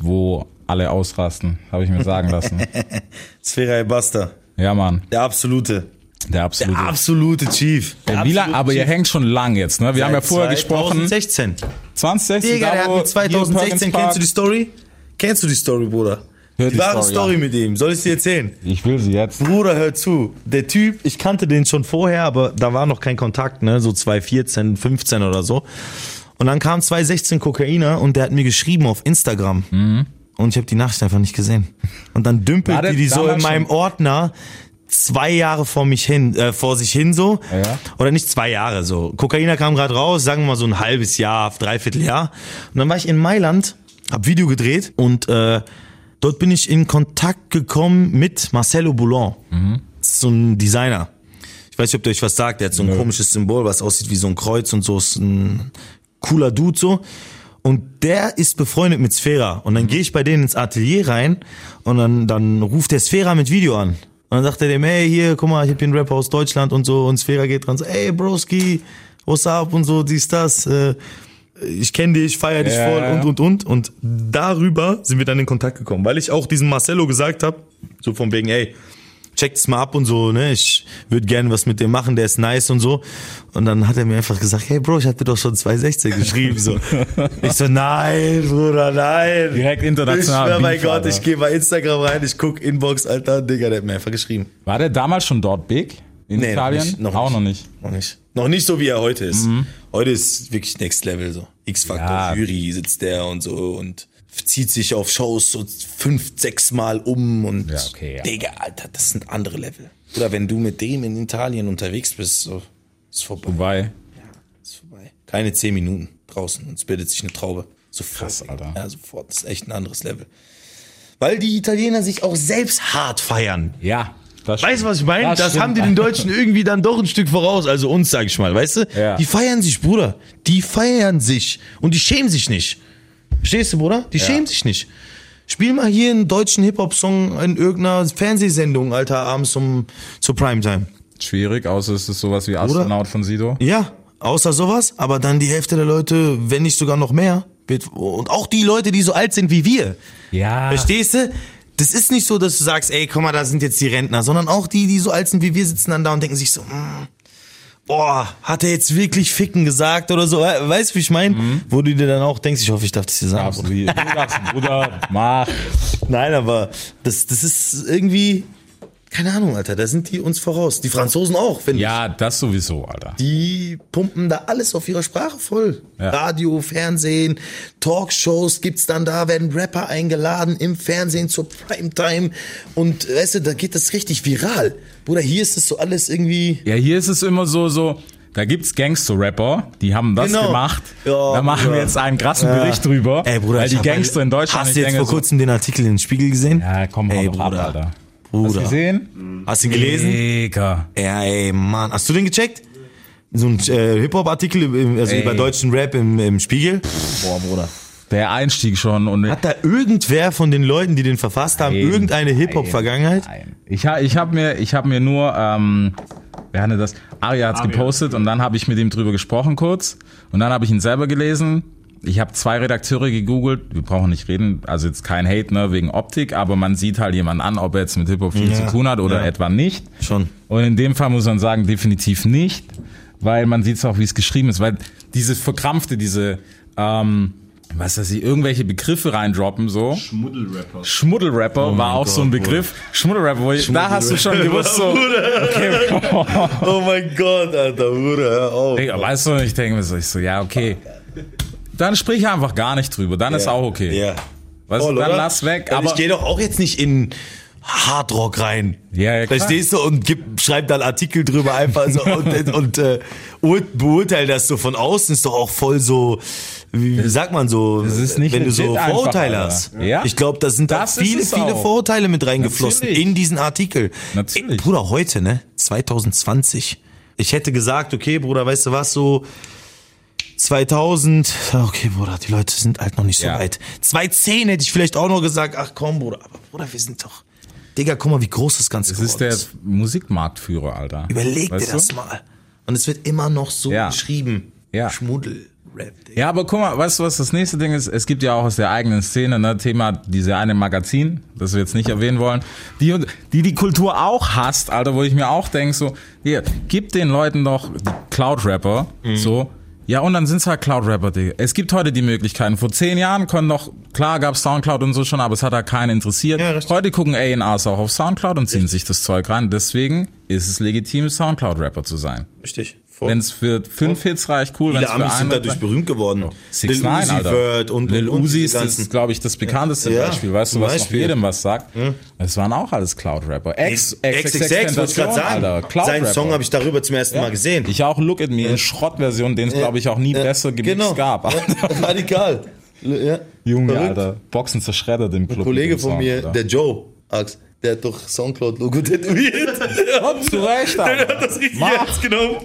wo alle ausrasten, habe ich mir sagen lassen. Sfera e Basta. ja, Mann, Der absolute. der Der absolute. absolute Chief. Der Wie lang, absolute aber ihr Chief. hängt schon lang jetzt, ne? Wir haben ja vorher gesprochen. 2016. 2016, Digga, der hat mit 2016, hier Perkins kennst du die Story? Kennst du die Story, Bruder? Hör die die wahre Story, Story ja. mit ihm. Soll ich dir erzählen? Ich will sie jetzt. Bruder, hör zu. Der Typ, ich kannte den schon vorher, aber da war noch kein Kontakt, ne? So 2014, 15 oder so. Und dann kam 2016 Kokainer und der hat mir geschrieben auf Instagram. Und ich habe die Nachricht einfach nicht gesehen. Und dann dümpelt War die, die so in meinem schon- Ordner zwei Jahre vor mich hin, äh, vor sich hin so. Ja. Oder nicht zwei Jahre so. Kokainer kam gerade raus, sagen wir mal so ein halbes Jahr, dreiviertel Jahr. Und dann war ich in Mailand, hab Video gedreht und äh, dort bin ich in Kontakt gekommen mit Marcelo Boulon. Das ist so ein Designer. Ich weiß nicht, ob der euch was sagt. Der hat so ein komisches Symbol, was aussieht wie so ein Kreuz und so. Ist ein cooler Dude so. Und der ist befreundet mit Sfera. Und dann gehe ich bei denen ins Atelier rein und dann, dann ruft der Sfera mit Video an. Und dann sagt er dem, hey, hier, guck mal, ich hab hier einen Rapper aus Deutschland und so. Und Sfera geht dran, so, ey, Broski, what's up und so, dies, das. Äh, ich kenne dich, feier dich Ja, voll und, und, und. Und darüber sind wir dann in Kontakt gekommen, weil ich auch diesem Marcello gesagt habe, so von wegen, ey, checkt es mal ab und so, ne? Ich würde gerne was mit dem machen, der ist nice und so. Und dann hat er mir einfach gesagt, hey Bro, ich dir doch schon 2016 geschrieben. So. Ich so, nein, Bruder, nein. Direkt international Ich schwör, mein Beef, Gott, Alter. ich gehe bei Instagram rein, ich guck Inbox, Alter, Digga, der hat mir einfach geschrieben. War der damals schon dort big? In Nee, noch Italien? nicht, noch Auch nicht. noch nicht. Noch nicht. Noch nicht so, wie er heute ist. Mhm. Heute ist wirklich Next Level so. X-Factor Ja. Jury sitzt der und so und zieht sich auf Shows so fünf, sechs Mal um und Ja, okay, ja. Digga, Alter, das sind andere Level. Oder wenn du mit dem in Italien unterwegs bist, so ist vorbei. Wobei, Ist vorbei. Keine zehn Minuten draußen und es bildet sich eine Traube. Sofort. Krass, Alter. Ja, sofort. Das ist echt ein anderes Level. Weil die Italiener sich auch selbst hart feiern. ja. Das Weißt du, was ich meine? Das, stimmt. haben die den Deutschen irgendwie dann doch ein Stück voraus, also uns, sag ich mal, weißt du? Ja. Die feiern sich, Bruder. Die feiern sich. Und die schämen sich nicht. Verstehst du, Bruder? Die schämen sich nicht. Spiel mal hier einen deutschen Hip-Hop-Song in irgendeiner Fernsehsendung, Alter, abends um, zur Primetime. Schwierig, außer es ist sowas wie Astronaut von Sido. Ja, außer sowas, aber dann die Hälfte der Leute, wenn nicht sogar noch mehr, wird, und auch die Leute, die so alt sind wie wir. Ja. Verstehst du? Das ist nicht so, dass du sagst, ey, guck mal, da sind jetzt die Rentner, sondern auch die, die so alt sind wie wir, sitzen dann da und denken sich so, mm, boah, hat er jetzt wirklich Ficken gesagt oder so? We- Weißt du, wie ich meine? Wo du dir dann auch denkst, ich hoffe, ich darf das hier sagen. Absolut. Du sagst, Bruder, mach. Nein, aber das, das ist irgendwie, keine Ahnung, Alter, da sind die uns voraus. Die Franzosen auch, finde ich. Ja, das sowieso, Alter. Die pumpen da alles auf ihrer Sprache voll. Ja. Radio, Fernsehen, Talkshows gibt's dann da, werden Rapper eingeladen im Fernsehen zur Primetime und weißt du, da geht das richtig viral. Bruder, hier ist es so alles irgendwie Ja, hier ist es immer so, so, da gibt's Gangster-Rapper, die haben das Genau. gemacht. Ja, da machen Bruder. wir jetzt einen krassen Ja. Bericht drüber. Ey, Bruder, weil die Gangster in Deutschland, Hast du jetzt vor so, kurzem den Artikel in den Spiegel gesehen? Ja, komm, hau ey, doch ab, Bruder. Hast du gesehen? Hast du ihn gelesen? Digga. Ja, ey, Mann. Hast du den gecheckt? So ein äh, Hip-Hop-Artikel, also Ey. über deutschen Rap im, im Spiegel? Boah, Bruder. Der Einstieg schon und Hat da irgendwer von den Leuten, die den verfasst haben, Nein. irgendeine Hip-Hop-Vergangenheit? Nein. Ich, ich habe mir, ich hab mir nur, ähm, wer hatte das? Aria hat's gepostet und dann habe ich mit ihm drüber gesprochen kurz und dann habe ich ihn selber gelesen. Ich habe zwei Redakteure gegoogelt. Wir brauchen nicht reden, also jetzt kein Hate ne, wegen Optik, aber man sieht halt jemanden an, ob er jetzt mit Hip-Hop viel Ja, zu tun hat oder ja. etwa nicht. Schon. Und in dem Fall muss man sagen, definitiv nicht, weil man sieht es auch, wie es geschrieben ist, weil dieses verkrampfte, diese, ähm, was weiß ich, irgendwelche Begriffe reindroppen, so. Schmuddelrapper. Schmuddelrapper war auch so ein Gott, Begriff. Schmuddelrapper, wo ich, da hast du schon gewusst, so, okay, Oh mein Gott, Alter, Bruder, hör auf. Digga, weißt du, ich denke mir so, ich so, ja, okay. Dann sprich einfach gar nicht drüber, dann ist auch okay. Ja. Weißt du, Voll, dann oder? lass weg, Weil aber ich gehe doch auch jetzt nicht in Hardrock rein. Ja, ja, klar. Verstehst du? Und gib, schreib dann Artikel drüber einfach so und, und äh, ur- beurteil das so von außen ist doch auch voll so, wie sagt man so, wenn du so Vorurteile hast. Ja. Ich glaube, da sind da Das ist viele, viele auch. Vorurteile mit reingeflossen Natürlich. in diesen Artikel. Natürlich. Bruder, heute, ne? 2020. Ich hätte gesagt, okay, Bruder, weißt du was, so 2000, okay, Bruder, die Leute sind halt noch nicht so Ja. weit. 2010 hätte ich vielleicht auch noch gesagt, ach komm, Bruder, aber Bruder, wir sind doch. Digga, guck mal, wie groß das Ganze ist geworden der Musikmarktführer, Alter. Überleg Weißt dir du? das mal. Und es wird immer noch so Ja. geschrieben. Ja. Schmuddel. Rap, Digga. Ja, aber guck mal, weißt du, was das nächste Ding ist? Es gibt ja auch aus der eigenen Szene, ne, Thema diese eine Magazin, das wir jetzt nicht erwähnen wollen, die die, die Kultur auch hasst, Alter, wo ich mir auch denk so, hier, gib den Leuten doch Cloud-Rapper, Mhm. so, ja, und dann sind's halt Cloud-Rapper, Digga. Es gibt heute die Möglichkeiten. Vor zehn Jahren können noch, klar gab's Soundcloud und so schon, aber es hat da keinen interessiert. Ja, richtig. heute gucken A&Rs auch auf Soundcloud und ziehen sich das Zeug rein. Deswegen ist es legitim, Soundcloud-Rapper zu sein. Richtig. Wenn es für fünf Hits reicht, cool. Viele Amis sind dadurch berühmt geworden. Six Lil Nine, Uzi Alter. Vert und, Lil und, Uzi ist, das, glaube ich, das bekannteste Ja, Beispiel. Weißt du, was noch Beispiel. jedem was sagt? Es waren auch alles Cloud-Rapper. XXX, wollte ich gerade sagen. Alter. Cloud-Rapper. Seinen Song habe ich darüber zum ersten Mal gesehen. Ich auch Look at Me in Schrottversion, den es, glaube ich, auch nie besser gemixt genau. gab. Ja, radikal. Ja. Junge, Verrückt. Alter. Boxen zerschreddert im Club. Ein Kollege von mir, Alter. der Joe, Ax, der hat doch Soundcloud-Logo tätowiert. Zu Recht. Der hat das richtig Mach. ernst genommen.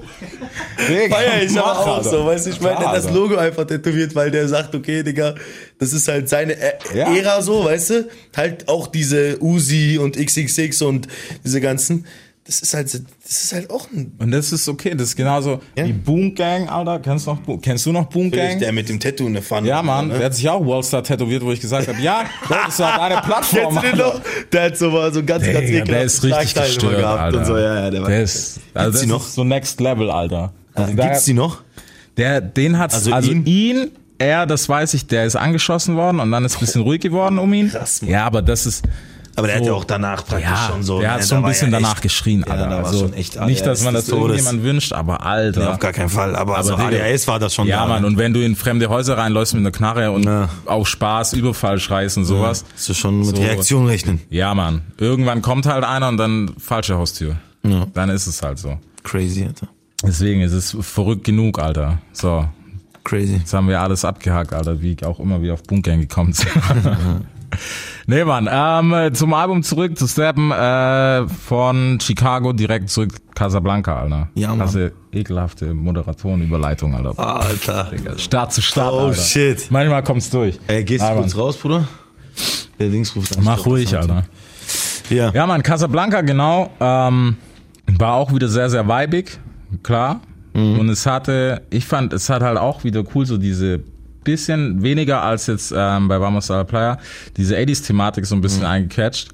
Feier ich aber auch Alter. so, weißt du, ich meine, der hat das Logo einfach tätowiert, weil der sagt, okay, Digga, das ist halt seine Ä- Ja. Ära so, weißt du? Halt auch diese Uzi und XXX und diese ganzen, das ist halt, das ist halt auch ein, Und das ist okay, das ist genauso wie Boom Gang, Alter. Kennst du noch, Boom- kennst du noch Boom Gang? der mit dem Tattoo in der Pfanne. Ja, Mann, Ne? der hat sich auch Worldstar tätowiert, wo ich gesagt habe, ja, das war deine Plattform. Kennst du den noch? Der hat so mal so ganz, ganz Digga, der ist richtig gestört, gehabt Alter. und so, ja, ja, der war. der ist, also das die noch? ist so Next Level, Alter. Also da- Gibt's die noch? Der, den hat's, Also also, ihn? ihn? er, das weiß ich, der ist angeschossen worden und dann ist ein bisschen ruhig geworden um ihn. Krass, Mann. ja, aber das ist, Aber der So. hat ja auch danach praktisch Ja, schon so. der hat ne, so da ein bisschen ja danach echt, geschrien, Ja, Alter. da war also, schon echt nicht, dass ADHS man das Todes. irgendjemand wünscht, aber Alter. Nee, auf gar keinen Fall. Aber, so Digga, ADHS war das schon Ja, da. Mann, und wenn du in fremde Häuser reinläufst mit einer Knarre und Ja. auf Spaß Überfall schreist und sowas. Musst du schon mit So. Reaktion rechnen. Ja, Mann. Irgendwann kommt halt einer und dann falsche Haustür. Ja. Dann ist es halt so. Crazy, Alter. Deswegen ist es verrückt genug, Alter. So, Crazy. jetzt haben wir alles abgehakt, Alter, wie auch immer wir auf Bunkern gekommen sind. nee, Mann. Ähm, zum Album zurück, zu Steppen, äh, von Chicago direkt zurück Casablanca, Alter. Ja, Mann. Also ekelhafte Moderatorenüberleitung, Alter. Alter. Start zu Start, Oh, Alter. shit. Manchmal kommt's durch. Ey, gehst du kurz raus, Bruder? Der Dings ruft an. Mach ruhig, Alter. Ja. Ja, Mann, Casablanca, genau. Ähm, war auch wieder sehr, sehr weibig, klar. Und es hatte, ich fand, es hat halt auch wieder cool, so diese bisschen weniger als jetzt ähm, bei Vamos a la Playa, diese 80s-Thematik so ein bisschen eingecatcht.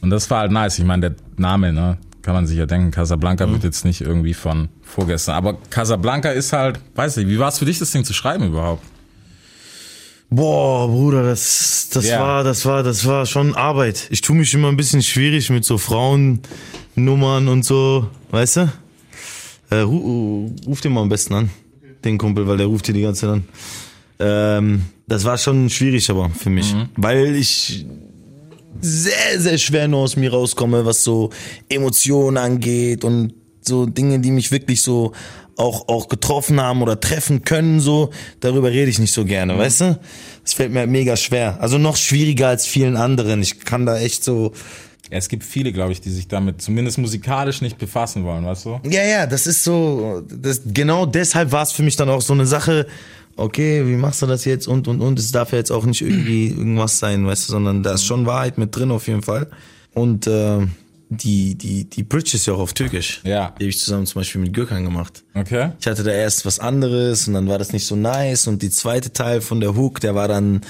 Und das war halt nice. Ich meine, der Name, ne, kann man sich ja denken, Casablanca wird jetzt nicht irgendwie von vorgestern. Aber Casablanca ist halt, weiß nicht, wie war es für dich, das Ding zu schreiben überhaupt? Boah, Bruder, das, das Ja. war, das war, das war schon Arbeit. Ich tue mich immer ein bisschen schwierig mit so Frauennummern und so, weißt du? Äh, ru, ruf den mal am besten an, den Kumpel, weil der ruft hier die ganze Zeit an. Ähm, das war schon schwierig aber für mich, weil ich sehr, sehr schwer nur aus mir rauskomme, was so Emotionen angeht und so Dinge, die mich wirklich so auch, auch getroffen haben oder treffen können, so, darüber rede ich nicht so gerne, weißt du? Das fällt mir mega schwer. Also noch schwieriger als vielen anderen. Ich kann da echt so, Ja, es gibt viele, glaube ich, die sich damit zumindest musikalisch nicht befassen wollen, weißt du? ja, ja, das ist so, das, genau deshalb war es für mich dann auch so eine Sache, okay, wie machst du das jetzt und, und, und, es darf ja jetzt auch nicht irgendwie irgendwas sein, weißt du, sondern da ist schon Wahrheit mit drin auf jeden Fall. Und, äh, die, die, die Bridge ist ja auch auf Türkisch. Ja. Die habe ich zusammen zum Beispiel mit Gökhan gemacht. Okay. Ich hatte da erst was anderes und dann war das nicht so nice und die zweite Teil von der Hook, der war dann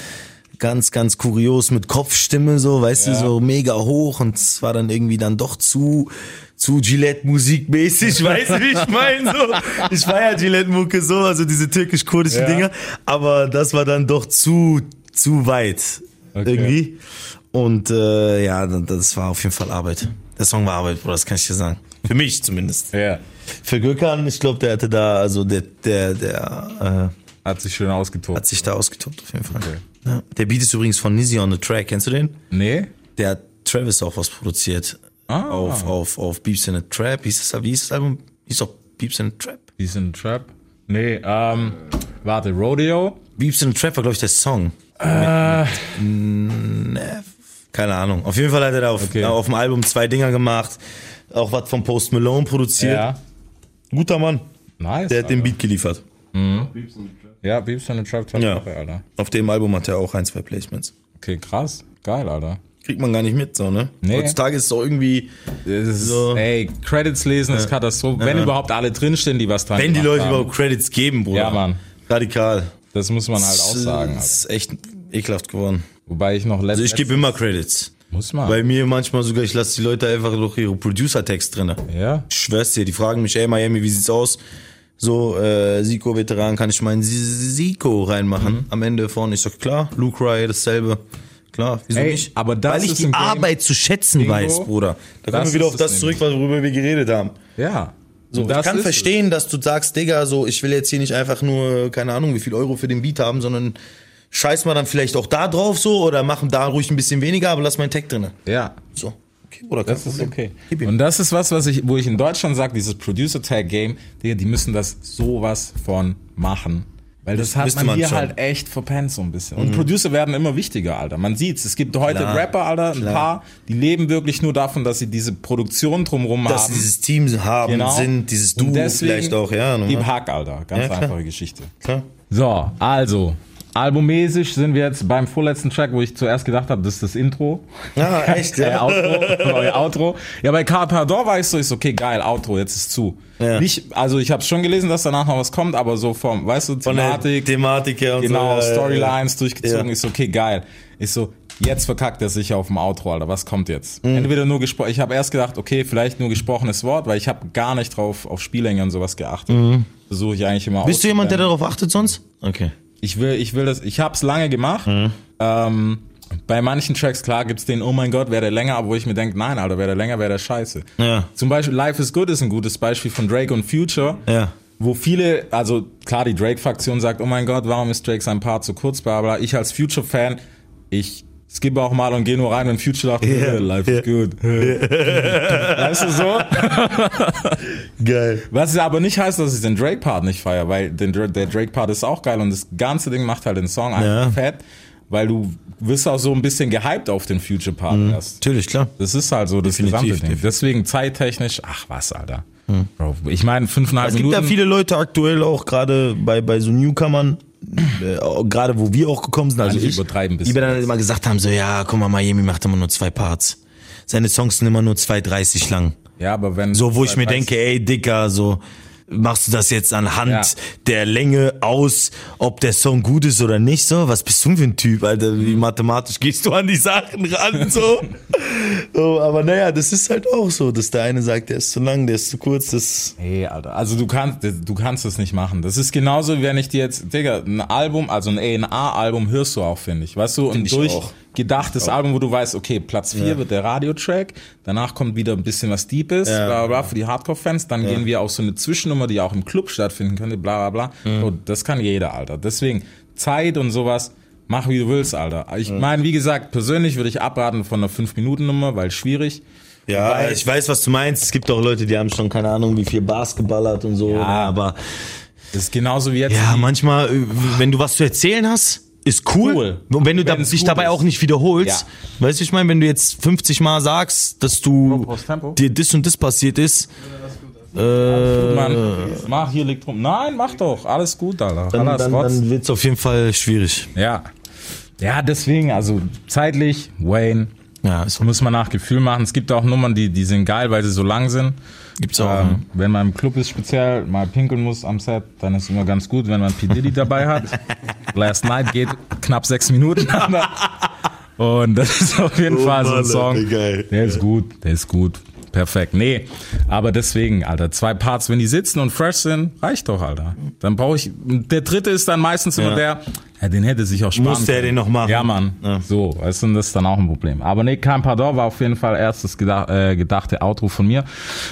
ganz, ganz kurios mit Kopfstimme so, weißt Ja. du, so mega hoch und es war dann irgendwie dann doch zu, zu Gillette-Musikmäßig, weißt du, wie ich meine? So, ich feier Gillette-Mucke so, also diese türkisch-kurdischen Ja. Dinger, aber das war dann doch zu, zu weit Okay. irgendwie. Und äh, ja, das war auf jeden Fall Arbeit. Der Song war Arbeit, Bro, das kann ich dir sagen. Für mich zumindest. Ja. Für Gökhan, ich glaube, der hatte da, also der, der, der äh, Hat sich schön ausgetobt. hat sich da ausgetobt auf jeden Fall. Okay. Ja. Der Beat ist übrigens von Nizzy on the Track, kennst du den? Nee? Der hat Travis auch was produziert. Ah. Auf, auf, auf Beeps in the Trap. Hieß das, wie hieß das Album? Hieß doch Beeps in the Trap. Die sind Trap? Nee, ähm, warte, Rodeo? Beeps in the Trap war, glaube ich, der Song. Äh, Mit, ne, keine Ahnung. Auf jeden Fall hat er da auf, Okay. auf dem Album zwei Dinger gemacht. Auch was von Post Malone produziert. ja. Guter Mann. Nice. Der hat den Alter. Beat geliefert. Ja, Beeps in the Top Ja. Sache, Alter. Auf dem Album hat er auch ein, zwei Placements. Okay, krass. Geil, Alter. Kriegt man gar nicht mit, so, ne? Nee. Heutzutage ist es auch irgendwie, ist, So. Ey, Credits lesen ist Katastrophe. Wenn überhaupt alle drinstehen, die was dran wenn die Leute haben. überhaupt Credits geben, Bruder. Ja, Mann. Radikal. Das muss man halt auch sagen. Das ist echt ekelhaft geworden. Wobei ich noch Also letztens... ich gebe immer Credits. Muss man. Bei mir manchmal sogar, ich lasse die Leute einfach durch ihre Producer-Text drinne. ja? Ich schwör's dir, die fragen mich, ey Miami, wie sieht's aus? So, äh, Siko-Veteran, kann ich meinen Siko reinmachen? Mhm. Am Ende vorne, ich sag, klar, Luke Ray, dasselbe. Klar, wieso Ey, nicht? aber das Weil ich ist die im Game- Arbeit zu schätzen Bingo. weiß, Bruder. Da kommen wir wieder auf das es zurück, worüber wir geredet haben. Ja. So, Das ich kann verstehen, dass du sagst, Digga, so, ich will jetzt hier nicht einfach nur, keine Ahnung, wie viel Euro für den Beat haben, sondern scheiß mal dann vielleicht auch da drauf so oder machen da ruhig ein bisschen weniger, aber lass meinen Tag drinne. Es. Ja. So. Oder Das ist okay. Und das ist was, was ich, wo ich in Deutschland sage, dieses Producer-Tag-Game, Digga, die müssen das sowas von machen. Weil das hat man man hier schon. Mhm. halt echt verpennt so ein bisschen. Und Producer werden immer wichtiger, Alter. Man sieht's. Es gibt heute Klar, Rapper, Alter, ein klar. paar, die leben wirklich nur davon, dass sie diese Produktion Dass haben. sie dieses Team haben, Genau. sind, dieses deswegen vielleicht auch, ja. Gib. Hack, Alter. Ganz Ja, einfache Geschichte. Klar. So, also, albummäßig sind wir jetzt beim vorletzten Track, wo ich zuerst gedacht habe, das ist das Intro. Ja, echt, Äh, ja. Outro, neue Outro. Ja, bei Carpador war ich so, ich so, okay, geil, Outro, jetzt ist zu. Ja. Nicht, also ich habe schon gelesen, dass danach noch was kommt, aber so vom, weißt du, Thematik, Thematik her und genau, so. ja, ja, Storylines durchgezogen, Ja. ist so, okay, geil. Ist so, jetzt verkackt er sich auf dem Outro, Alter, was kommt jetzt? Mhm. Entweder nur gesprochen, ich habe erst gedacht, okay, vielleicht nur gesprochenes Wort, weil ich habe gar nicht drauf auf Spiellänge und sowas geachtet. Versuche ich eigentlich immer Mhm. Bist du jemand, der darauf achtet sonst? Okay. Ich will, ich will das, ich hab's lange gemacht. Ähm, bei manchen Tracks, klar, gibt's den, oh mein Gott, wäre der länger, aber wo ich mir denke, nein, Alter, wäre der länger, wäre der scheiße. Ja. Zum Beispiel Life is Good ist ein gutes Beispiel von Drake und Future. Ja. Wo viele, also klar, die Drake-Faktion sagt, oh mein Gott, warum ist Drake sein Part zu kurz, bla bla. Ich als Future-Fan, ich skippe auch mal und gehe nur rein, wenn Future sagt, Ja, Life ja. is good. weißt du so? Geil. Was aber nicht heißt, dass ich den Drake-Part nicht feiere, weil den, der Drake-Part ist auch geil und das ganze Ding macht halt den Song einfach Ja. fett, weil du wirst auch so ein bisschen gehypt auf den Future-Part erst. Natürlich, klar. Das ist halt so das Definitiv, gesamte Ding. definitiv. Deswegen zeittechnisch, ach was, Alter. Bro, ich meine, fünfeinhalb Es gibt Minuten. ja viele Leute aktuell auch gerade bei, bei so Newcomern, gerade wo wir auch gekommen sind, also ich, übertreiben ein die bisschen. mir dann immer gesagt haben, so ja, guck mal, Miami macht immer nur zwei Parts. Seine Songs sind immer nur 2,30 lang. ja, aber wenn. So, wo ich mir denke, ey, Dicker, so, machst du das jetzt anhand Ja. der Länge aus, ob der Song gut ist oder nicht, so? Was bist du für ein Typ, Alter? Wie mathematisch gehst du an die Sachen ran, so? so aber naja, das ist halt auch so, dass der eine sagt, der ist zu lang, der ist zu kurz, das, Hey, Alter, also du kannst, du kannst das nicht machen. Das ist genauso, wie wenn ich dir jetzt, Digga, ein Album, also ein A&R-Album hörst du auch, finde ich. Weißt du, ein ich auch. Durchgedachtes Album, wo du weißt, okay, Platz 4 wird der Radiotrack, danach kommt wieder ein bisschen was Deepes, Ja. bla, bla, bla, für die Hardcore-Fans, dann gehen wir auf so eine Zwischennummer, die auch im Club stattfinden könnte, bla, bla, bla. Mhm. So, das kann jeder, Alter. Deswegen, Zeit und sowas, mach wie du willst, Alter. Ich meine, wie gesagt, persönlich würde ich abraten von einer 5-Minuten-Nummer, weil schwierig. Ja, Weil- ich weiß, was du meinst. Es gibt auch Leute, die haben schon keine Ahnung, wie viel Bars geballert und so. Ja. aber Das ist genauso wie jetzt. ja, manchmal, äh, wenn du was zu erzählen hast, ist cool. Cool. Und wenn du da, dich gut dabei ist. auch nicht wiederholst, weißt du, ich meine, wenn du jetzt 50 Mal sagst, dass du dir das und das passiert ist, äh, Mann, mach hier liegt rum. Nein, mach doch. Alles gut, Alter. dann, Alles dann, Rotz. dann wird's auf jeden Fall schwierig. Ja. Ja, deswegen, also zeitlich, Wayne, Ja, ist, muss man nach Gefühl machen. Es gibt auch Nummern, die, die sind geil, weil sie so lang sind. Gibt's auch. Ähm, wenn man im Club ist speziell, mal pinkeln muss am Set, dann ist immer ganz gut, wenn man P. Diddy dabei hat. Last Night geht knapp sechs Minuten. Und das ist auf jeden Oh Fall so ein Song. Der ist gut, der ist gut. Perfekt. Nee, aber deswegen, Alter, zwei Parts, wenn die sitzen und fresh sind, reicht doch, Alter. Dann brauche ich, der dritte ist dann meistens immer Ja. der, ja, den hätte sich auch sparen Muss der können. den noch machen? Ja, Mann. Ja. So, weißt du, das ist dann auch ein Problem. Aber nee, kein Pardon war auf jeden Fall erstes gedach, äh, gedachte Outro von mir.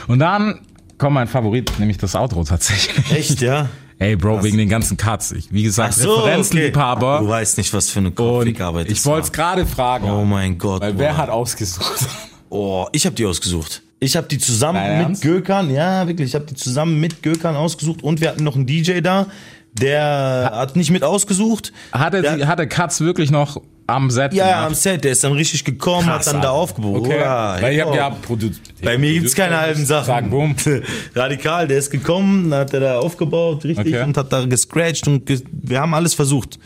Und dann kommt mein Favorit, nämlich das Outro tatsächlich. Echt, ja? Ey, Bro, wegen den ganzen Cuts. Ich, wie gesagt, so, okay. Referenzenliebhaber. Du weißt nicht, was für eine Und Kopfwegarbeit ich wollte es gerade fragen. Oh mein Gott. Weil wer hat ausgesucht? Oh, ich habe die ausgesucht. Ich habe die zusammen Dein mit Ernst? Gökhan, ja wirklich, ich habe die zusammen mit Gökhan ausgesucht und wir hatten noch einen DJ da, der hat nicht mit ausgesucht. Hat er, Der- hat er Cuts wirklich noch am Set Ja, ja, gemacht? am Set, der ist dann richtig gekommen, Krass, hat dann da aufgebaut. Okay. Oder? Weil ich hab ja Produ Bei mir gibt's keine halben Sachen. Sag, boom. Radikal, der ist gekommen, hat er da aufgebaut, richtig, Okay. und hat da gescratcht und ge wir haben alles versucht.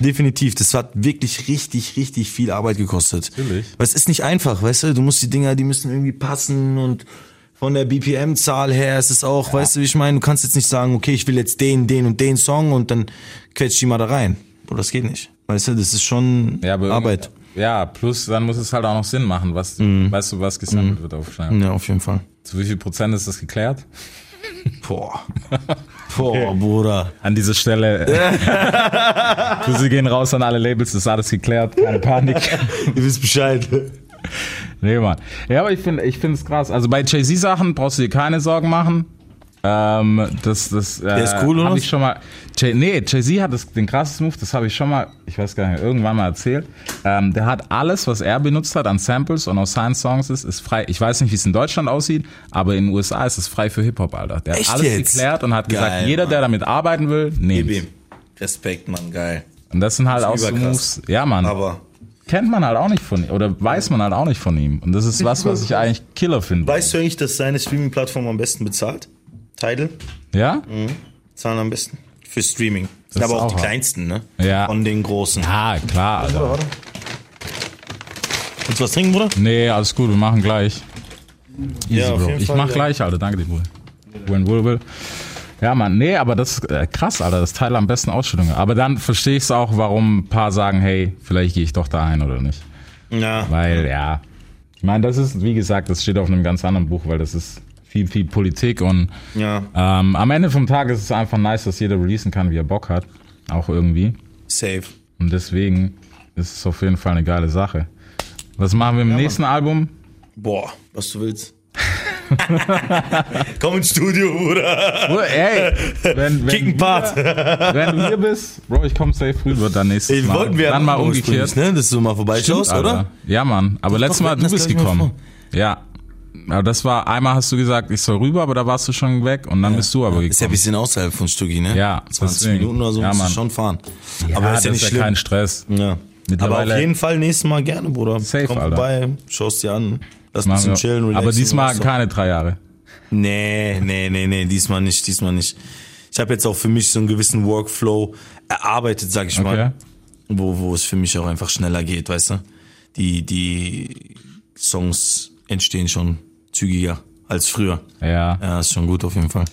Definitiv. Das hat wirklich richtig, richtig viel Arbeit gekostet. Natürlich. Weil es ist nicht einfach, weißt du? Du musst die Dinger, die müssen irgendwie passen und von der BPM-Zahl her ist es auch, weißt du, wie ich meine? Du kannst jetzt nicht sagen, okay, ich will jetzt den, den und den Song und dann quetscht die mal da rein. Bro, das geht nicht. Weißt du, das ist schon Ja, Arbeit. Ja, plus dann muss es halt auch noch Sinn machen, was, weißt du, was gesammelt wird auf Schnell. Ja, auf jeden Fall. Zu wie viel Prozent ist das geklärt? Boah. Boah, Bruder. An dieser Stelle. Grüße gehen raus an alle Labels, das ist alles geklärt, keine Panik. Ihr wisst Bescheid. nee, Mann. Ja, aber ich finde ich finde es krass. Also bei Jay-Z-Sachen brauchst du dir keine Sorgen machen. Ähm, das, das, äh, ist cool, oder Hab ich schon mal. Jay, nee, Jay-Z hat das, den krassesten Move, das habe ich schon mal, ich weiß gar nicht, irgendwann mal erzählt. Ähm, der hat alles, was er benutzt hat an Samples und aus seinen Songs ist, ist frei. Ich weiß nicht, wie es in Deutschland aussieht, aber in den USA ist es frei für Hip-Hop, Alter. Der Echt hat alles jetzt? geklärt und hat gesagt, Geil, jeder, der Mann. damit arbeiten will, nehmt. Respekt, Mann, geil. Und das sind halt auch so. Moves. Ja, Mann. Aber kennt man halt auch nicht von ihm oder weiß man halt auch nicht von ihm. Und das ist was, was ich eigentlich Killer finde. weißt du eigentlich, dass seine Streaming-Plattform am besten bezahlt? Tidal? Ja? Zahlen am besten. Für Streaming. Das Sind aber auch auch die kleinsten, ne? Ja. Von den großen. Ja, klar, Alter. Willst du was trinken, Bruder? Nee, alles gut, wir machen gleich. Easy, Ja, auf Bro. jeden Ich Fall, mach ja. gleich, Alter. Danke dir, Bruder. When will, will. Ja, Mann, nee, aber das ist äh, krass, Alter. Das Teil am besten Ausstellungen. Aber dann verstehe ich es auch, warum ein paar sagen, hey, vielleicht gehe ich doch da ein oder nicht. Ja. Weil, ja. Ich meine, das ist, wie gesagt, das steht auf einem ganz anderen Buch, weil das ist viel, viel Politik und Ja. ähm, am Ende vom Tag ist es einfach nice, dass jeder releasen kann, wie er Bock hat. Auch irgendwie. Safe. Und deswegen, ist auf jeden Fall eine geile Sache. Was machen wir im nächsten Album? Boah, was du willst. Komm ins Studio, Bruder. Bro, ey, wenn, wenn, Part. wenn du hier bist, Bro, ich komm safe rüber dann nächstes Ey, Mal. wollten wir dann ja mal umgekehrt. ne? Dass du mal vorbeischaust, oder? Ja, Mann. Aber letztes Mal, du bist gekommen. Ja. Aber das war, einmal hast du gesagt, ich soll rüber, aber da warst du schon weg und dann bist du aber Ist ja ein gekommen. bisschen außerhalb von Stuggi, ne? Ja, 20 deswegen. Minuten oder so Ja, musst du schon fahren. Ja, aber ist ja das nicht ist ja kein Stress. Ja. Aber auf jeden Fall nächstes Mal gerne, Bruder. Safe, Komm Alter. vorbei, schaust dir an. Lass ein bisschen chillen, relaxen. aber diesmal keine drei Jahre. Nee, nee, nee, nee, diesmal nicht, diesmal nicht. Ich habe jetzt auch für mich so einen gewissen Workflow erarbeitet, sag ich Okay. mal. Wo, wo es für mich auch einfach schneller geht, weißt du? Die, die Songs entstehen schon zügiger als früher. Ja. Ja, ist schon gut auf jeden Fall.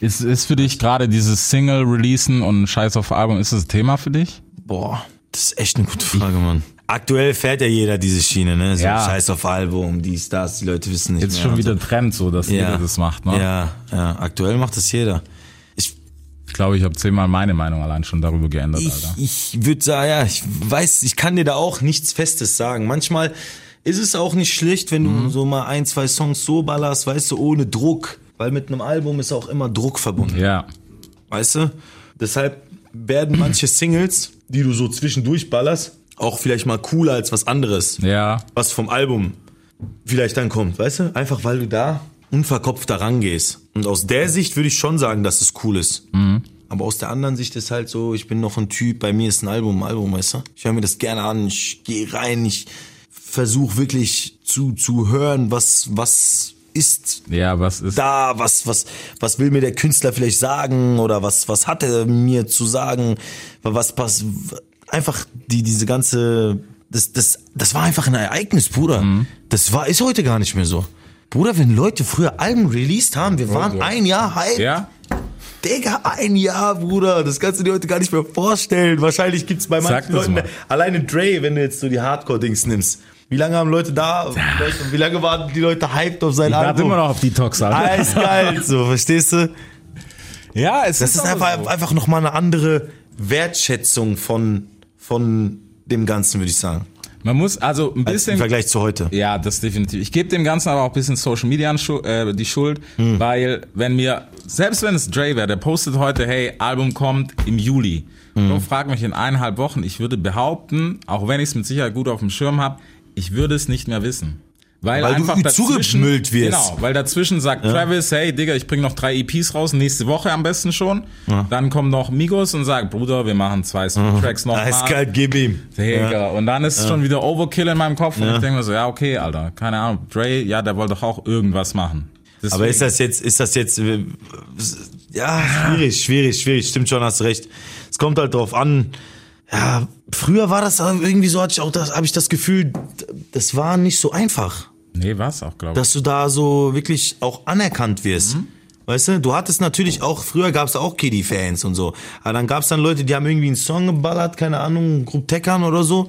Ist, ist für dich gerade dieses Single-Releasen und Scheiß auf Album, ist das ein Thema für dich? Boah, das ist echt eine gute Frage, Mann. Aktuell fährt ja jeder diese Schiene, ne? So Ja. Scheiß auf Album, dies, das, die Leute wissen nicht Jetzt mehr. schon wieder so. Trend, so dass jeder das macht. Ne? Ja, ja, aktuell macht das jeder. Ich, Ich glaube, ich habe zehnmal meine Meinung allein schon darüber geändert, ich, Alter. ich würde sagen, ja, ich weiß, ich kann dir da auch nichts Festes sagen. Manchmal ist es auch nicht schlecht, wenn du Mhm. so mal ein, zwei Songs so ballerst, weißt du, ohne Druck. Weil mit einem Album ist auch immer Druck verbunden. Ja. Weißt du? Deshalb werden manche Singles, die du so zwischendurch ballerst, auch vielleicht mal cooler als was anderes. Ja. was vom Album vielleicht dann kommt, weißt du? Einfach weil du da unverkopft da rangehst. Und aus der Sicht würde ich schon sagen, dass es cool ist. Aber aus der anderen Sicht ist halt so, ich bin noch ein Typ, bei mir ist ein Album ein Album, weißt du? Ich höre mir das gerne an, ich gehe rein, ich versuche wirklich zu, zu hören, was, was ist Ja, was ist. da, was, was, was will mir der Künstler vielleicht sagen oder was, was hat er mir zu sagen, was pass, einfach die, diese ganze, das, das, das war einfach ein Ereignis, Bruder. Das war, ist heute gar nicht mehr so. Bruder, wenn Leute früher Alben released haben, wir waren ja. ein Jahr hype. Ja? Digga, ein Jahr, Bruder. Das kannst du dir heute gar nicht mehr vorstellen. Wahrscheinlich gibt's bei manchen Leuten, alleine Dre, wenn du jetzt so die Hardcore-Dings nimmst. Wie lange haben Leute da, wie lange waren die Leute hyped auf sein Ich Album? immer noch auf die Tox, Alter. Eiskalt, so, verstehst du? Ja, es Das ist aber einfach, so. einfach nochmal eine andere Wertschätzung von, von dem Ganzen, würde ich sagen. Man muss also ein bisschen. Im Vergleich zu heute. Ja, das definitiv. Ich gebe dem Ganzen aber auch ein bisschen Social Media äh, die Schuld, Hm. weil wenn mir, selbst wenn es Dre wäre, der postet heute, hey, Album kommt im Juli. Hm. So frag mich in eineinhalb Wochen, ich würde behaupten, auch wenn ich es mit Sicherheit gut auf dem Schirm habe, ich würde es nicht mehr wissen. Weil, Weil du einfach dazwischen, zugemüllt wirst. Genau, weil dazwischen sagt Travis, hey Digga, ich bring noch drei EPs raus, nächste Woche am besten schon. Dann kommt noch Migos und sagt, Bruder, wir machen zwei Tracks noch. Eiskalt, gib ihm. Digga. Und dann ist es schon wieder Overkill in meinem Kopf und ich denke mir so, ja, okay, Alter, keine Ahnung. Dre, ja, der wollte doch auch irgendwas machen. Deswegen, Aber ist das jetzt, ist das jetzt, äh, ja, schwierig, schwierig, schwierig, stimmt schon, hast recht. Es kommt halt drauf an, ja, früher war das irgendwie so, hatte ich auch das, habe ich das Gefühl, das war nicht so einfach, Nee, war's auch, glaube ich. dass du da so wirklich auch anerkannt wirst. Mhm. Weißt du, du hattest natürlich auch, früher gab es auch Kiddie-Fans und so. Aber dann gab es dann Leute, die haben irgendwie einen Song geballert, keine Ahnung, Grupp Teckern oder so.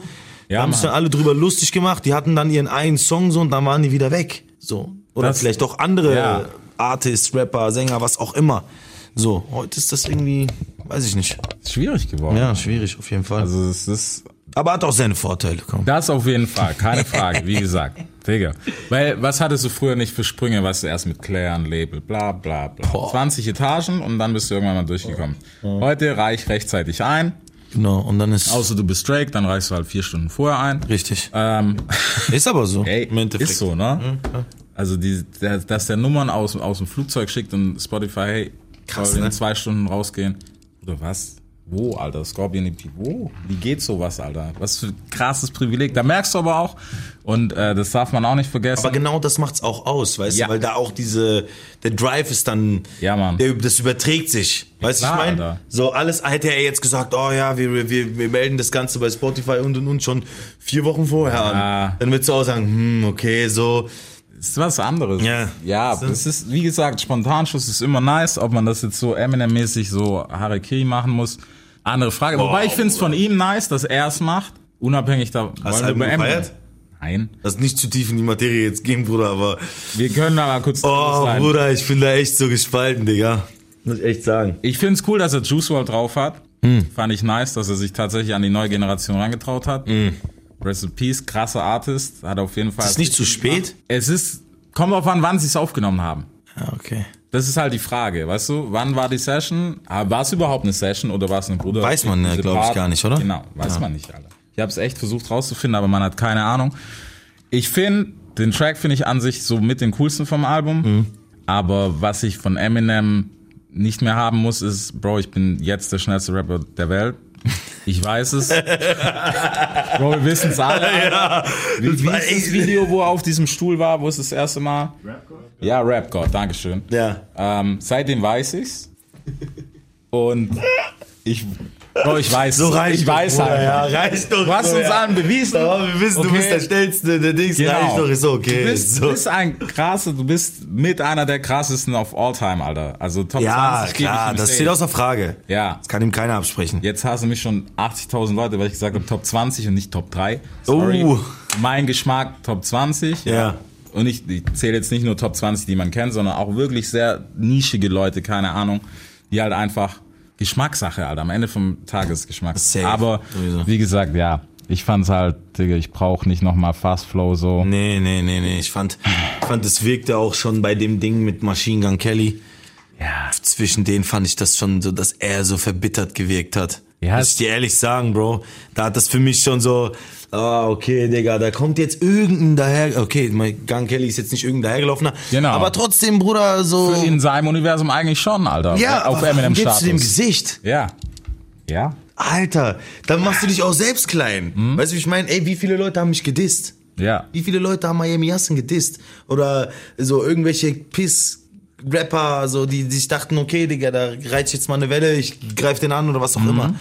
Ja, Ja, haben sich dann alle drüber lustig gemacht. Die hatten dann ihren einen Song so und dann waren die wieder weg. So. Oder Das- vielleicht auch andere Ja. Artists, Rapper, Sänger, was auch immer. So, heute ist das irgendwie, weiß ich nicht. Ist schwierig geworden. Ja, schwierig auf jeden Fall. Also es ist Aber hat auch seine Vorteile, komm. das auf jeden Fall, keine Frage, wie gesagt. Digga. Weil, was hattest du früher nicht für Sprünge, was du erst mit Klären, Label, bla bla bla. 20 Etagen und dann bist du irgendwann mal durchgekommen. Heute reich rechtzeitig ein, Genau, und dann ist außer du bist Drake, dann reichst du halt vier Stunden vorher ein. richtig. Ähm, Ist aber so. Ey, im Endeffekt. ist so, ne? Also die, der, dass der Nummern aus, aus dem Flugzeug schickt und Spotify, hey, Krass, soll in ne? zwei Stunden rausgehen. Oder was? Wo, Alter? Scorpion EP, wo? Wie geht sowas, Alter? Was für ein krasses Privileg. Da merkst du aber auch, und äh, das darf man auch nicht vergessen. Aber genau das macht's auch aus, weißt Ja. du, weil da auch diese, der Drive ist dann, Ja, Mann. Der, das überträgt sich, weißt du, ich meine? So alles hätte er jetzt gesagt, oh ja, wir, wir, wir melden das Ganze bei Spotify und und und schon vier Wochen vorher an. Ja. Dann würdest du auch sagen, hm, okay, so, ist was anderes. Ja. Ja, das ist, wie gesagt, Spontanschuss ist immer nice. Ob man das jetzt so Eminem-mäßig so Harakiri machen muss, andere Frage. Wobei ich finde es von ihm nice, dass er es macht. Unabhängig da. Hast du wir Album gefeiert? Nein. das ist nicht zu tief in die Materie jetzt gehen, Bruder, aber, Wir können aber kurz oh, sein. Bruder, ich bin da echt so gespalten, Digga. Muss ich echt sagen. Ich find's cool, dass er Juice WRLD drauf hat. Fand ich nice, dass er sich tatsächlich an die neue Generation angetraut hat. Rest in Peace, krasser Artist, hat auf jeden Fall. Ist es nicht zu spät? Es ist, kommt drauf an, wann sie es aufgenommen haben. Ja, okay. Das ist halt die Frage, weißt du, wann war die Session? Ah, War es überhaupt eine Session oder war es eine Bruder? Weiß man, ne, Diese glaub ich gar nicht, oder? Genau, weiß man nicht, Alter. Ich habe es echt versucht rauszufinden, aber man hat keine Ahnung. Ich finde, den Track finde ich an sich so mit den coolsten vom Album. Mhm. Aber was ich von Eminem nicht mehr haben muss, ist, Bro, ich bin jetzt der schnellste Rapper der Welt. Ich weiß es. Bro, wir wissen es alle. Alter. Wie, wie ist das Video, wo er auf diesem Stuhl war, wo es das erste Mal? Ja, Rap God, Dankeschön. Ja. Ähm, seitdem weiß ich's. Und ich, Bro, ich weiß, So reicht ich weiß halt. Ja, reicht doch. Du hast so, uns ja. allen bewiesen. Aber wir wissen, du Okay. bist der schnellste, der Dings. Genau. Reicht doch, ist okay. Du bist, so. du bist ein krasser, du bist mit einer der krassesten of all time, Alter. Also Top ja, 20 gebe ich klar, das steht außer Frage. Ja. Das kann ihm keiner absprechen. Jetzt hassen mich schon 80.000 Leute, weil ich gesagt habe Top 20 und nicht Top 3. Sorry. Oh. Mein Geschmack Top 20. Ja. Und ich, ich zähle jetzt nicht nur Top 20, die man kennt, sondern auch wirklich sehr nischige Leute, keine Ahnung, die halt einfach Geschmackssache, Alter. Am Ende vom Tag ist Geschmack. Safe. Aber Sowieso. wie gesagt, ja, ich fand's halt, Digga, ich brauche nicht nochmal Fast Flow so. Nee, nee, nee, nee. Ich fand, ich fand, es wirkte auch schon bei dem Ding mit Machine Gun Kelly. Ja. Zwischen denen fand ich das schon so, dass er so verbittert gewirkt hat. Ja, Muss ich dir ehrlich sagen, Bro. Da hat das für mich schon so, ah, okay, Digga, da kommt jetzt irgendein daher, okay, mein Gun Kelly ist jetzt nicht irgendein dahergelaufener. Genau. Aber trotzdem, Bruder, so. In seinem Universum eigentlich schon, Alter. ja, auf Eminem gibst du dem Status. Gesicht? Ja. Ja. Alter, dann machst du dich auch selbst klein. Mhm. Weißt du, wie ich meine? Ey, wie viele Leute haben mich gedisst? Ja. Wie viele Leute haben Miami Yassin gedisst? Oder so irgendwelche Piss-Rapper, so, die, die sich dachten, okay, Digga, da reiz ich jetzt mal eine Welle, ich greif den an oder was auch Mhm. immer.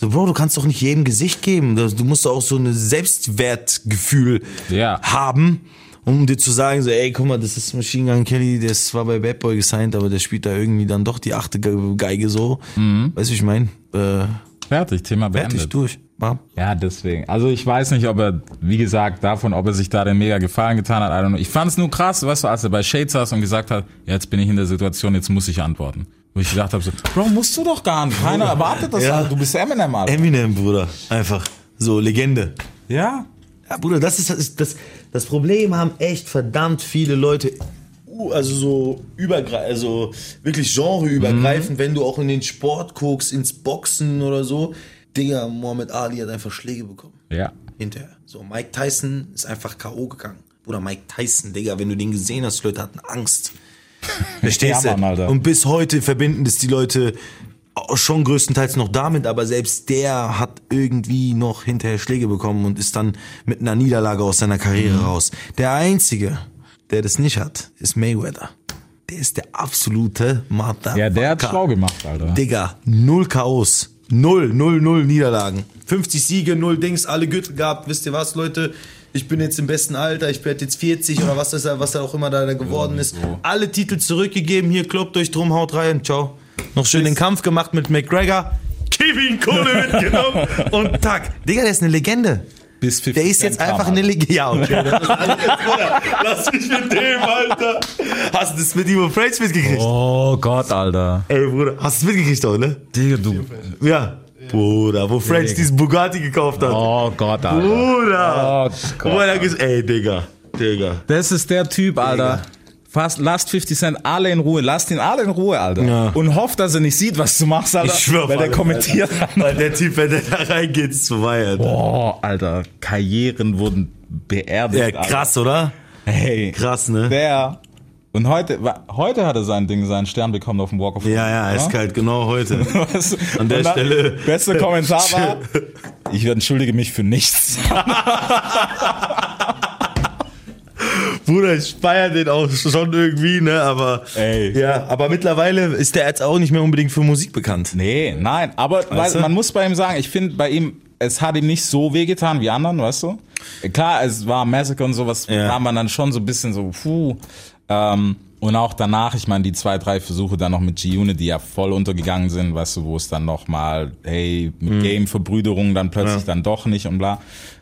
So, Bro, du kannst doch nicht jedem Gesicht geben. Du musst doch auch so ein Selbstwertgefühl Ja. haben, um dir zu sagen, so, ey, guck mal, das ist Machine Gun Kelly, der ist zwar bei Bad Boy gesigned, aber der spielt da irgendwie dann doch die achte Ge- Geige so. Mhm. Weißt du, wie ich meine? Äh, Fertig, Thema fertig, beendet. durch. Bam. Ja, deswegen. Also ich weiß nicht, ob er, wie gesagt, davon, ob er sich da den mega Gefallen getan hat. I don't know. Ich fand es nur krass, weißt du, als er bei Shade saß und gesagt hat, ja, jetzt bin ich in der Situation, jetzt muss ich antworten. Wo ich gedacht habe, so, Bro, musst du doch gar nicht. Keiner erwartet das. Ja. Alter. Du bist Eminem, Alter. Eminem, Bruder. Einfach. So, Legende. Ja. Ja, Bruder, das ist, das ist das, das Problem haben echt verdammt viele Leute. uh, Also so übergreifend, also wirklich genreübergreifend, wenn du auch in den Sport guckst, ins Boxen oder so. Digga, Muhammad Ali hat einfach Schläge bekommen. Ja. Hinterher. So, Mike Tyson ist einfach K.O. gegangen. Bruder, Mike Tyson, Digga, wenn du den gesehen hast, die Leute hatten Angst. Verstehst Ja, du? Mann. Und bis heute verbinden das die Leute schon größtenteils noch damit, aber selbst der hat irgendwie noch hinterher Schläge bekommen und ist dann mit einer Niederlage aus seiner Karriere Mhm. raus. Der Einzige, der das nicht hat, ist Mayweather. Der ist der absolute Motherfucker. Ja, der hat schlau gemacht, Alter. Digga, null Chaos. Null, null, null Niederlagen. 50 Siege, null Dings, alle Gürtel gehabt. Wisst ihr was, Leute? Ich bin jetzt im besten Alter, ich werde jetzt 40 oder was das was da auch immer da geworden ist. Alle Titel zurückgegeben, hier kloppt euch drum, haut rein, ciao. Noch schön den Kampf gemacht mit McGregor. Kevin Kohle mitgenommen und tack. Digga, der ist eine Legende. Bis 50 Der ist jetzt einfach eine. Legende. Ja, okay. Lass mich mit dem, Alter. Hast du das mit Ivo Freitz mitgekriegt? Oh Gott, Alter. Ey, Bruder, hast du es mitgekriegt auch, ne? Digga, du. Ja. Bruder, wo French diesen Bugatti gekauft hat. Oh Gott, Alter. Bruder. Oh Wo Gott. er gesagt ey, Digga. Digga. Das ist der Typ, Alter. Fast, lasst 50 Cent alle in Ruhe. Lasst ihn alle in Ruhe, Alter. Ja. Und hofft, dass er nicht sieht, was du machst, Alter. Ich schwör Weil der kommentiert hat. Weil der Typ, wenn der da reingeht, ist vorbei, Alter. Boah, Alter. Karrieren wurden beerdigt. Ja, krass, oder? Alter. Hey. Krass, ne? Der. Und heute, heute hat er sein Ding, seinen Stern bekommen auf dem Walk of Fame. Ja, ja, oder? eiskalt, genau heute. Du? An der Stelle- Bester Kommentar war, ich entschuldige mich für nichts. Bruder, ich feier den auch schon irgendwie, ne, aber. Ey. Ja, aber mittlerweile ist der jetzt auch nicht mehr unbedingt für Musik bekannt. Nee, nein, aber weil, du? man muss bei ihm sagen, ich finde bei ihm, es hat ihm nicht so wehgetan wie anderen, weißt du? Klar, es war Massacre und sowas, Ja. war man dann schon so ein bisschen so, puh. Ähm, und auch danach, ich meine, die zwei, drei Versuche dann noch mit G-Unit, die ja voll untergegangen sind, weißt du, wo es dann noch mal, hey, mit Game-Verbrüderung dann plötzlich Mhm. Dann doch nicht und bla.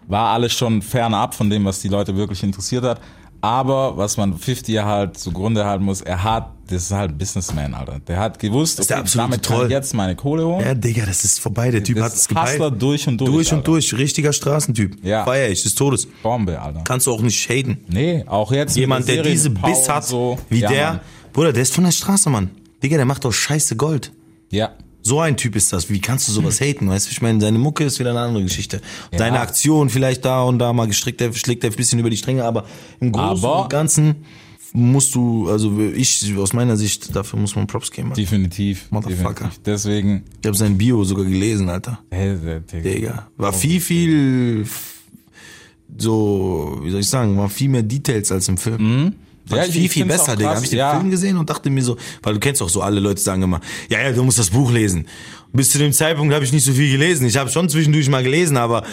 War alles schon fernab von dem, was die Leute wirklich interessiert hat. Aber was man 50 halt zugrunde halten muss, er hat, das ist halt ein Businessman, Alter. Der hat gewusst, ist der damit kann Troll. ich jetzt meine Kohle holen. Ja, Digga, das ist vorbei. Der Typ Das hat es gepeilt. Hustler durch und durch, Durch und Alter. durch. Richtiger Straßentyp. Ja. Feier ich, des Todes. Bombe, Alter. Kannst du auch nicht haten. Nee, auch jetzt. Jemand, der diese Biss hat, so. wie ja, der. Mann. Bruder, der ist von der Straße, Mann. Digga, der macht doch scheiße Gold. Ja. So ein Typ ist das. Wie kannst du sowas haten? Weißt du, ich meine, seine Mucke ist wieder eine andere Geschichte. Ja. Seine Aktion vielleicht da und da mal gestrickt, der schlägt er ein bisschen über die Stränge, aber im Großen Aber- und Ganzen musst du, also ich, aus meiner Sicht, dafür muss man Props geben. Mann. Definitiv. Motherfucker. definitiv. Deswegen, Ich habe sein Bio sogar gelesen, Alter. hey, Digga. War viel, viel, so, wie soll ich sagen, war viel mehr Details als im Film. Mhm. Ja, ich- viel, ich viel besser, Digga. krass, Hab ich den ja. Film gesehen und dachte mir so, weil du kennst auch so, alle Leute sagen immer, ja, ja, du musst das Buch lesen. Bis zu dem Zeitpunkt habe ich nicht so viel gelesen. Ich habe schon zwischendurch mal gelesen, aber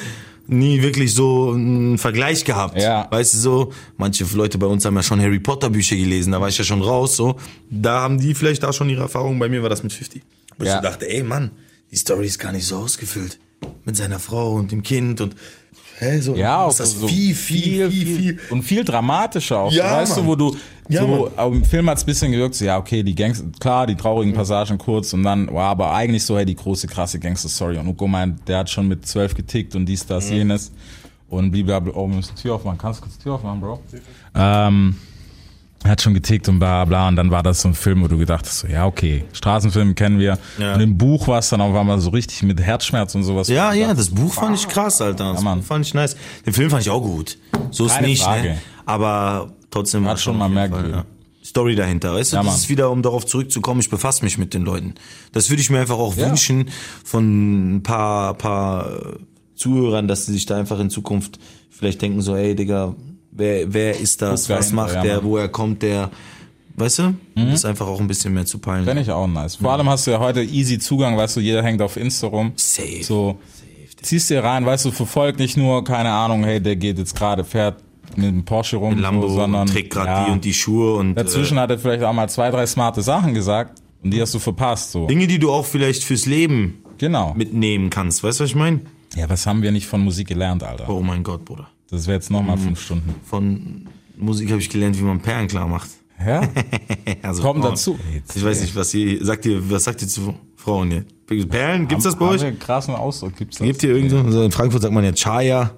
nie wirklich so einen Vergleich gehabt. Ja. Weißt du so, manche Leute bei uns haben ja schon Harry Potter Bücher gelesen, da war ich ja schon raus, so. Da haben die vielleicht da schon ihre Erfahrungen, bei mir war das mit 50. Wo ich Ja. so dachte, ey Mann, die Story ist gar nicht so ausgefüllt. Mit seiner Frau und dem Kind und, hä, so. Ja, auch ist das so viel, viel, viel, viel. Und viel dramatischer auch. Ja, weißt du, wo du Ja, so, im Film hat's ein bisschen gewirkt, so, ja, okay, die Gangs, klar, die traurigen Passagen kurz und dann, war aber eigentlich so, hey, die große, krasse Gangster-Story. Und Uko meint, der hat schon mit zwölf getickt und dies, das, jenes. Und blablabla, oh, wir müssen die Tür aufmachen. Kannst du kurz die Tür aufmachen, Bro? Ähm, hat schon getickt und bla bla und dann war das so ein Film, wo du gedacht hast, so, ja okay, Straßenfilm kennen wir. Ja. Und im Buch war es dann auf einmal so richtig mit Herzschmerz und sowas. Ja, ja, das Buch fand ich krass, Alter. Das Ja, Mann. Fand ich nice. Den Film fand ich auch gut. So ist Keine nicht, Frage. ne? Aber trotzdem Hat schon mal Fall, gegeben. Story dahinter, weißt du? Ja, das ist wieder, um darauf zurückzukommen, ich befasse mich mit den Leuten. Das würde ich mir einfach auch Ja. wünschen von ein paar, paar äh, Zuhörern, dass sie sich da einfach in Zukunft vielleicht denken so, ey, Digga, wer, wer ist das? Guck Was macht der? Woher kommt der? Weißt du? Das ist einfach auch ein bisschen mehr zu peilen. Fände ich auch nice. Vor allem hast du ja heute easy Zugang, weißt du, jeder hängt auf Insta rum. Safe. So, ziehst dir rein, weißt du, verfolgt nicht nur, keine Ahnung, hey, der geht jetzt gerade, fährt mit dem Porsche rum, Lambo so, sondern trägt gerade ja, die und die Schuhe und Dazwischen hat er vielleicht auch mal zwei, drei smarte Sachen gesagt und die hast du verpasst, so. äh, Dinge, die du auch vielleicht fürs Leben Genau. mitnehmen kannst. Weißt du, was ich meine? Ja, was haben wir nicht von Musik gelernt, Alter? Oh mein Gott, Bruder. Das wäre jetzt nochmal Mhm. fünf Stunden. Von Musik habe ich gelernt, wie man Perlen klar macht. Ja? Also Kommt Frauen. dazu. Ich weiß nicht, was ihr sagt ihr, was sagt ihr zu Frauen hier? Perlen, gibt's das bei Haben euch? einen krassen Ausdruck, gibt's das? Gibt ihr irgendwo? Also in Frankfurt sagt man ja Chaya.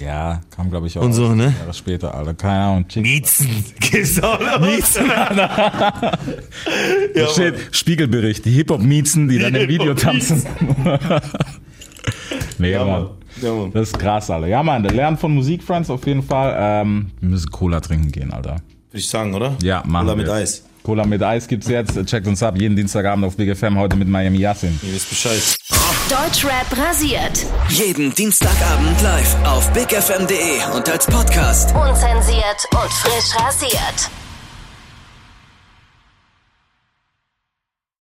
Ja, kam glaube ich auch Und so, ne? Jahre später, Alter. Keine Ahnung. Miezen. Gibt's auch noch Miezen. Da steht Spiegelbericht, die Hip-Hop-Miezen, die dann im Video tanzen. nee, Mann. Mann. Ja, Mann. Das ist krass, Alter. Ja, Mann, der lernt von Musik, Friends, auf jeden Fall. Ähm, wir müssen Cola trinken gehen, Alter. Würde ich sagen, oder? Ja, machen Oder wir. mit Eis. Cola mit Eis gibt's jetzt. Checkt uns ab, jeden Dienstagabend auf Big FM, heute mit Miami Yassin. Ihr wisst Bescheid. Deutschrap rasiert. Jeden Dienstagabend live auf bigfm.de und als Podcast. Unzensiert und frisch rasiert.